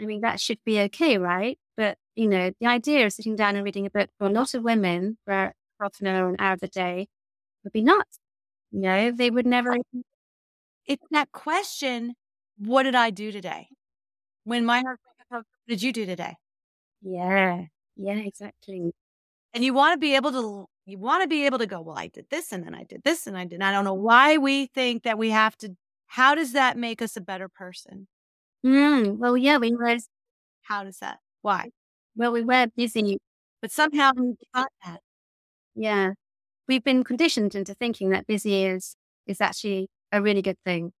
I mean, that should be okay, right? But, you know, the idea of sitting down and reading a book for a lot of women for half an hour, an hour of the day would be nuts. You know, they would never. It's that question what did I do today? When my heart, what did you do today? Yeah. Yeah, exactly. And you want to be able to, you want to be able to go, well, I did this and then I did this and I did. I don't know why we think that we have to, how does that make us a better person? Mm, well, yeah, we were. How does that? Why? Well, we were busy. But somehow we got that. Yeah. We've been conditioned into thinking that busy is, is actually a really good thing.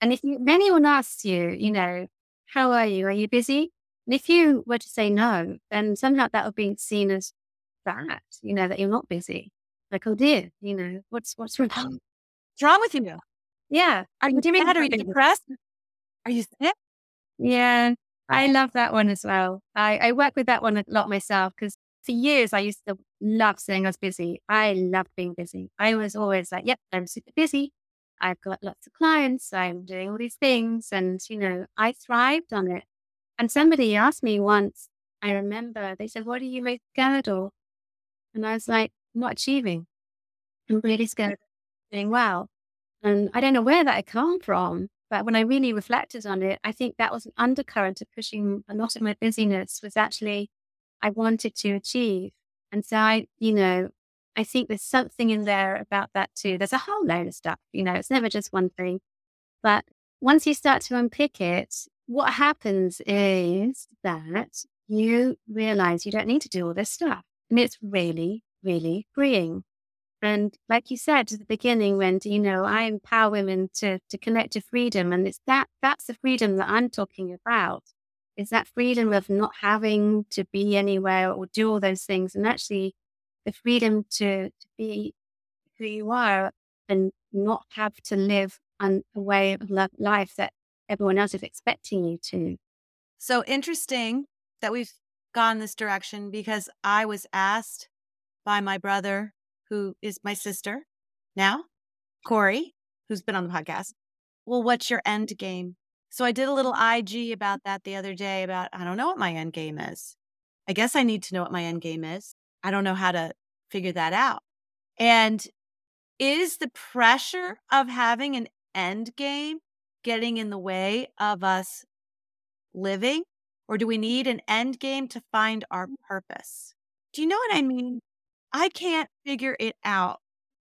And if, you, if anyone asks you, you know, how are you? Are you busy? And if you were to say no, then somehow that would be seen as that, you know, that you're not busy. Like, oh dear, you know, what's what's wrong? [GASPS] What's wrong with you? Yeah. Are you doing Are you depressed? Are you sick? Yeah. Ah. I love that one as well. I, I work with that one a lot myself because for years, I used to love saying I was busy. I loved being busy. I was always like, yep, I'm super busy. I've got lots of clients. I'm doing all these things. And, you know, I thrived on it. And somebody asked me once, I remember, they said, What are you most scared of? And I was like, Not achieving. I'm really scared doing well. And I don't know where that had come from. But when I really reflected on it, I think that was an undercurrent of pushing a lot of my busyness was actually I wanted to achieve. And so I, you know, I think there's something in there about that too. There's a whole load of stuff, you know, it's never just one thing. But once you start to unpick it, what happens is that you realize you don't need to do all this stuff. And it's really, really freeing. And like you said at the beginning, Wendy, you know, I empower women to to connect to freedom. And it's that that's the freedom that I'm talking about. Is that freedom of not having to be anywhere or do all those things and actually the freedom to, to be who you are and not have to live on a way of life that everyone else is expecting you to. So interesting that we've gone this direction because I was asked by my brother, who is my sister now, Corey, who's been on the podcast. Well, what's your end game? So I did a little IG about that the other day about I don't know what my end game is. I guess I need to know what my end game is. I don't know how to figure that out. And is the pressure of having an end game getting in the way of us living? Or do we need an end game to find our mm. purpose? Do you know what I mean? I can't figure it out.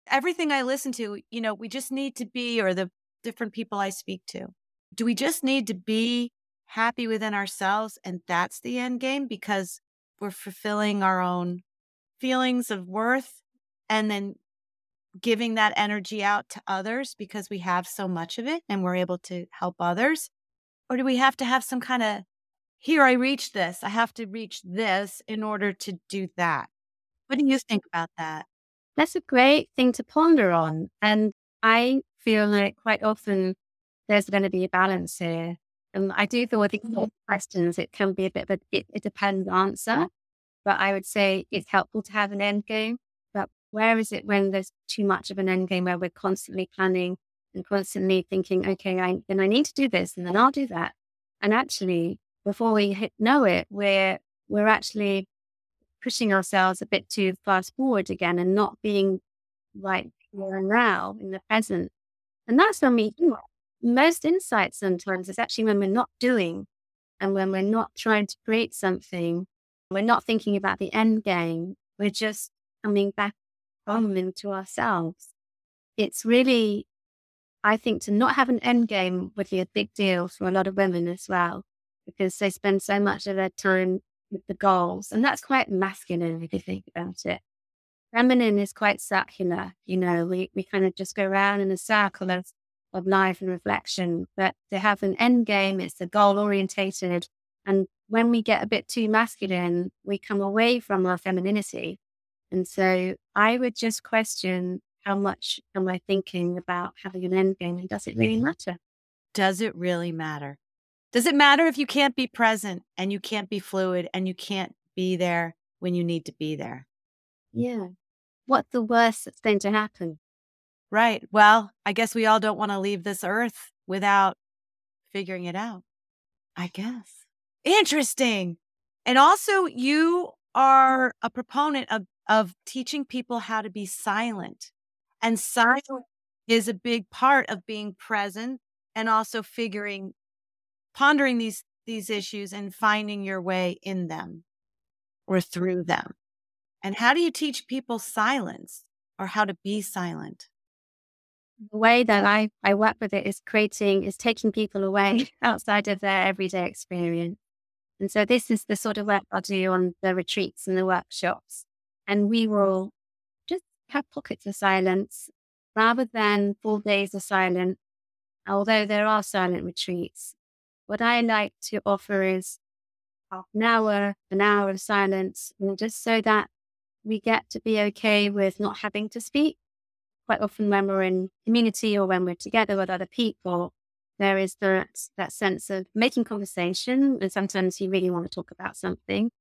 Everything I listen to, you know, we just need to be, or the different people I speak to, do we just need to be happy within ourselves? And that's the end game because we're fulfilling our own feelings of worth and then giving that energy out to others because we have so much of it and we're able to help others? Or do we have to have some kind of, here, I reach this, I have to reach this in order to do that? What do you think about that? That's a great thing to ponder on. And I feel like quite often there's going to be a balance here. And I do feel with these mm-hmm. [LAUGHS] questions, it can be a bit of a, it, it depends answer. But I would say it's helpful to have an end game. But where is it when there's too much of an end game where we're constantly planning and constantly thinking, okay, I, then I need to do this and then I'll do that. And actually, before we hit, know it, we're, we're actually pushing ourselves a bit too fast forward again and not being like here and now in the present. And that's when we, most insights sometimes is actually when we're not doing and when we're not trying to create something we're not thinking about the end game. We're just coming back home into ourselves. It's really, I think, to not have an end game would be a big deal for a lot of women as well, because they spend so much of their time with the goals. And that's quite masculine if you think about it. Feminine is quite circular. You know, we, we kind of just go around in a circle of, of life and reflection. But to have an end game, it's a goal orientated and when we get a bit too masculine, we come away from our femininity. And so I would just question how much am I thinking about having an end game and does it really mm-hmm. matter? Does it really matter? Does it matter if you can't be present and you can't be fluid and you can't be there when you need to be there? Yeah. What's the worst that's going to happen? Right. Well, I guess we all don't want to leave this earth without figuring it out. I guess. Interesting. And also, you are a proponent of, of teaching people how to be silent. And silence is a big part of being present and also figuring, pondering these, these issues and finding your way in them or through them. And how do you teach people silence or how to be silent? The way that I, I work with it is creating, is taking people away [LAUGHS] outside of their everyday experience and so this is the sort of work I do on the retreats and the workshops. And we will just have pockets of silence rather than full days of silence. Although there are silent retreats, what I like to offer is half an hour, an hour of silence, and just so that we get to be okay with not having to speak. Quite often when we're in community or when we're together with other people, there is that, that sense of making conversation. And sometimes you really want to talk about something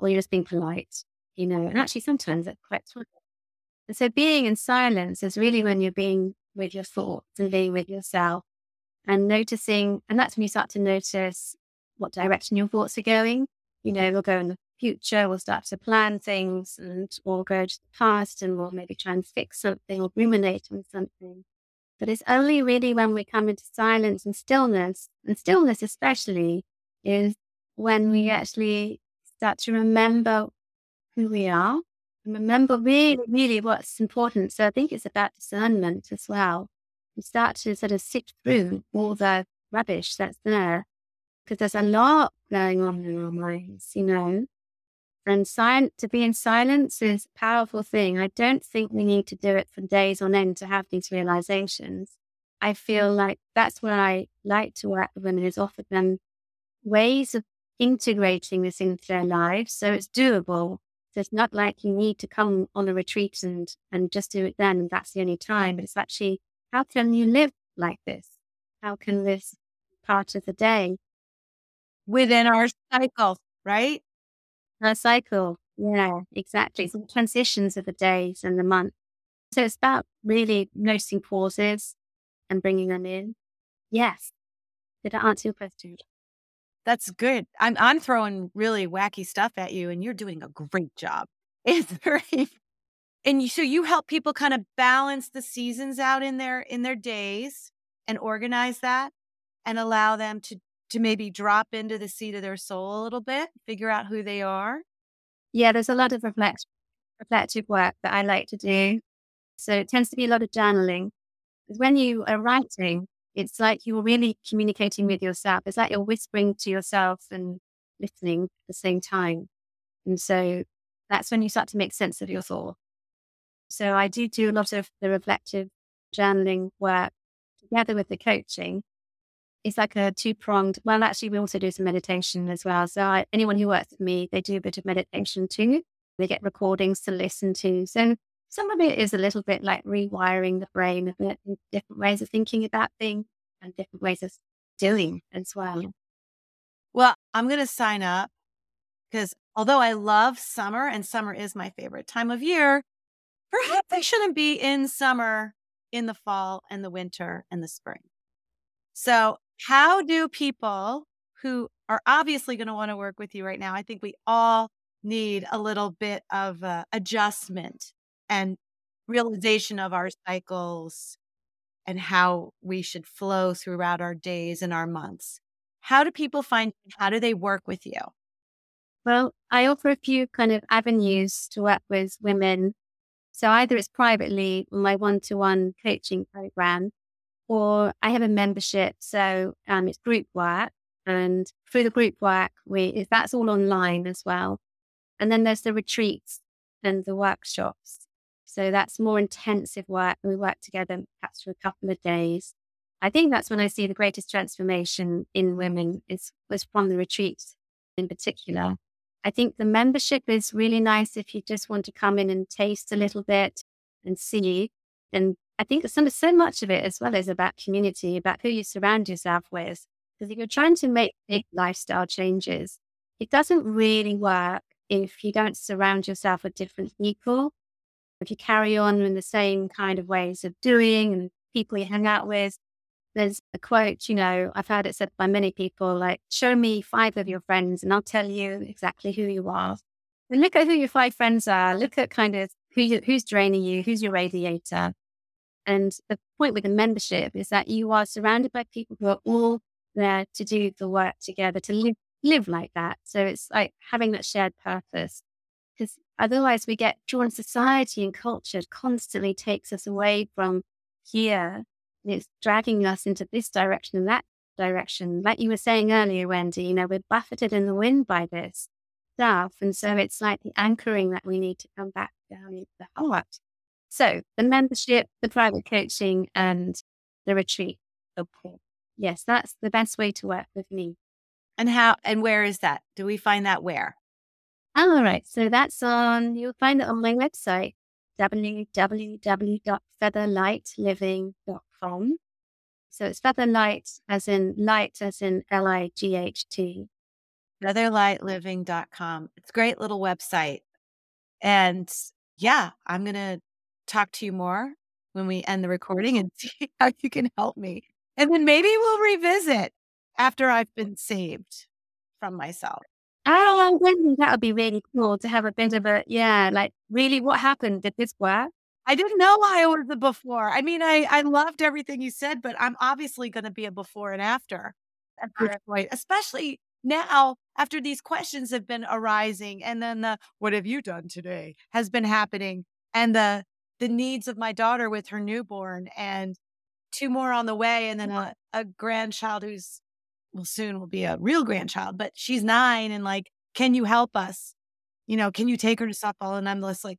or you're just being polite. you know, and actually sometimes that's quite fun. And so being in silence is really when you're being with your thoughts and being with yourself and noticing, and that's when you start to notice what direction your thoughts are going. You know, we'll go in the future, we'll start to plan things and we'll go to the past and we'll maybe try and fix something or ruminate on something. But it's only really when we come into silence and stillness, and stillness especially, is when we actually start to remember who we are and remember really, really what's important. So I think it's about discernment as well. We start to sort of sit through all the rubbish that's there because there's a lot going on in our minds, you know. And silent to be in silence is a powerful thing. I don't think we need to do it for days on end to have these realizations. I feel mm. like that's where I like to work with women is offer them ways of integrating this into their lives so it's doable. So it's not like you need to come on a retreat and, and just do it then and that's the only time. But it's actually how can you live like this? How can this part of the day? Within our cycle, right? Our cycle. Yeah, exactly. Some transitions of the days and the month. So it's about really noticing pauses and bringing them in. Yes. Did I answer your question? That's good. I'm I'm throwing really wacky stuff at you, and you're doing a great job. [LAUGHS] It's very, and you, so you help people kind of balance the seasons out in their in their days and organize that, and allow them to to maybe drop into the seat of their soul a little bit, figure out who they are. Yeah, there's a lot of reflect, reflective work that I like to do. So it tends to be a lot of journaling. When you are writing, it's like you're really communicating with yourself. It's like you're whispering to yourself and listening at the same time. And so that's when you start to make sense of your thought. So I do do a lot of the reflective journaling work together with the coaching. It's like a two pronged. Well, actually, we also do some meditation as well. So I, anyone who works with me, they do a bit of meditation too. They get recordings to listen to. So some of it is a little bit like rewiring the brain a bit, different ways of thinking about things and different ways of doing as well. Well, I'm going to sign up because although I love summer and summer is my favorite time of year, perhaps they shouldn't be in summer in the fall and the winter and the spring. So, how do people who are obviously going to want to work with you right now? I think we all need a little bit of uh, adjustment and realization of our cycles and how we should flow throughout our days and our months. How do people find how do they work with you? Well, I offer a few kind of avenues to work with women. So either it's privately my one-to-one coaching program, or I have a membership. So um, it's group work, and through the group work, we that's all online as well. And then there's the retreats and the workshops. So that's more intensive work. We work together perhaps for a couple of days. I think that's when I see the greatest transformation in women is was from the retreats in particular. I think the membership is really nice if you just want to come in and taste a little bit and see. And I think so much of it as well is about community, about who you surround yourself with. Because if you're trying to make big lifestyle changes, it doesn't really work if you don't surround yourself with different people if you carry on in the same kind of ways of doing and people you hang out with, there's a quote, you know, I've heard it said by many people like, show me five of your friends and I'll tell you exactly who you are. And look at who your five friends are. Look at kind of who you, who's draining you, who's your radiator. And the point with the membership is that you are surrounded by people who are all there to do the work together, to live, live like that. So it's like having that shared purpose because otherwise we get drawn society and culture constantly takes us away from here. It's dragging us into this direction and that direction. Like you were saying earlier, Wendy, you know, we're buffeted in the wind by this stuff. And so it's like the anchoring that we need to come back down into the heart. So the membership, the private coaching, and the retreat. Okay. Yes, that's the best way to work with me. And how and where is that? Do we find that where? All right. So that's on, you'll find it on my website, www.featherlightliving.com. So it's featherlight as in light as in L I G H T. Featherlightliving.com. It's a great little website. And yeah, I'm going to talk to you more when we end the recording and [LAUGHS] see how you can help me. And then maybe we'll revisit after I've been saved from myself. Oh, I think that would be really cool to have a bit of a, yeah, like really what happened? Did this work? I didn't know I was a before. I mean, I, I loved everything you said, but I'm obviously going to be a before and after at this point, especially now after these questions have been arising and then the what have you done today? has been happening and the the needs of my daughter with her newborn and two more on the way and then a, a grandchild who's well soon will be a real grandchild but she's nine and like can you help us? You know can you take her to softball? And i'm just like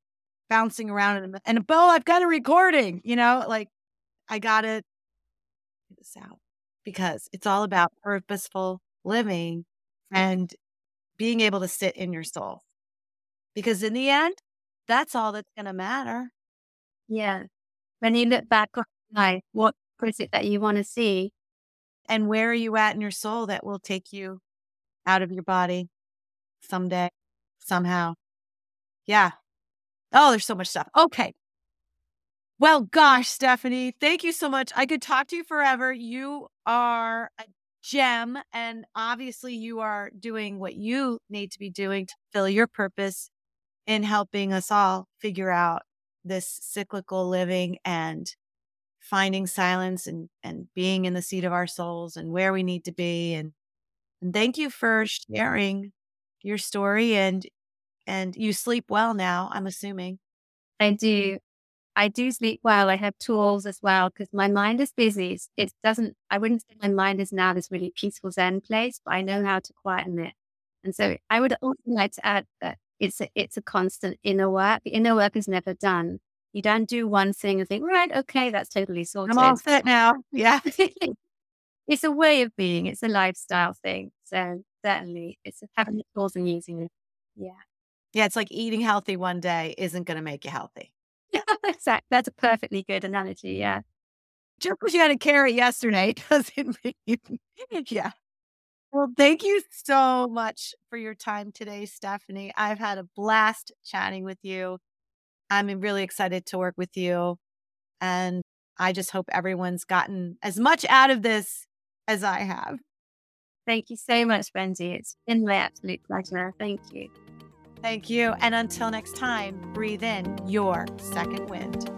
bouncing around and, and bo i've got a recording you know like i gotta get this out because it's all about purposeful living and being able to sit in your soul. Because in the end, that's all that's going to matter. Yeah. When you look back on life, what is it that you want to see? And where are you at in your soul that will take you out of your body someday, somehow? Yeah. Oh, there's so much stuff. Okay. Well, gosh, Stephanie, thank you so much. I could talk to you forever. You are a gem. And obviously, you are doing what you need to be doing to fill your purpose in helping us all figure out this cyclical living and finding silence and, and being in the seat of our souls and where we need to be. And, and thank you for sharing your story and and you sleep well now, I'm assuming. I do. I do sleep well. I have tools as well because my mind is busy. It doesn't, I wouldn't say my mind is now this really peaceful Zen place, but I know how to quieten it. And so I would also like to add that it's a, it's a constant inner work. The inner work is never done. You don't do one thing and think, right, okay, that's totally sorted. I'm all set now. Yeah. [LAUGHS] it's a way of being. It's a lifestyle thing. So certainly it's having the tools and using it. Yeah. Yeah. It's like eating healthy one day isn't going to make you healthy. [LAUGHS] Yeah, exactly. That's a perfectly good analogy. Yeah. Just because you had a carrot yesterday [LAUGHS] doesn't mean, [LAUGHS] yeah. Well, thank you so much for your time today, Stephanie. I've had a blast chatting with you. I'm really excited to work with you. And I just hope everyone's gotten as much out of this as I have. Thank you so much, Benji. It's been my absolute pleasure. Thank you. Thank you. And until next time, breathe in your second wind.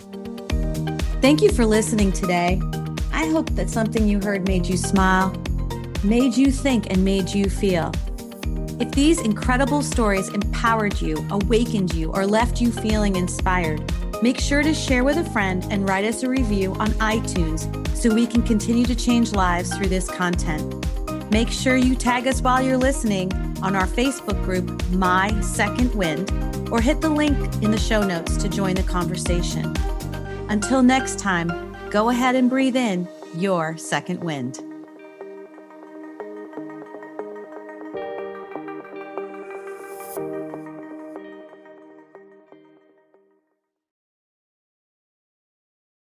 Thank you for listening today. I hope that something you heard made you smile, made you think, and made you feel. If these incredible stories empowered you, awakened you, or left you feeling inspired, make sure to share with a friend and write us a review on iTunes so we can continue to change lives through this content. Make sure you tag us while you're listening on our Facebook group, My Second Wind, or hit the link in the show notes to join the conversation. Until next time, go ahead and breathe in your second wind.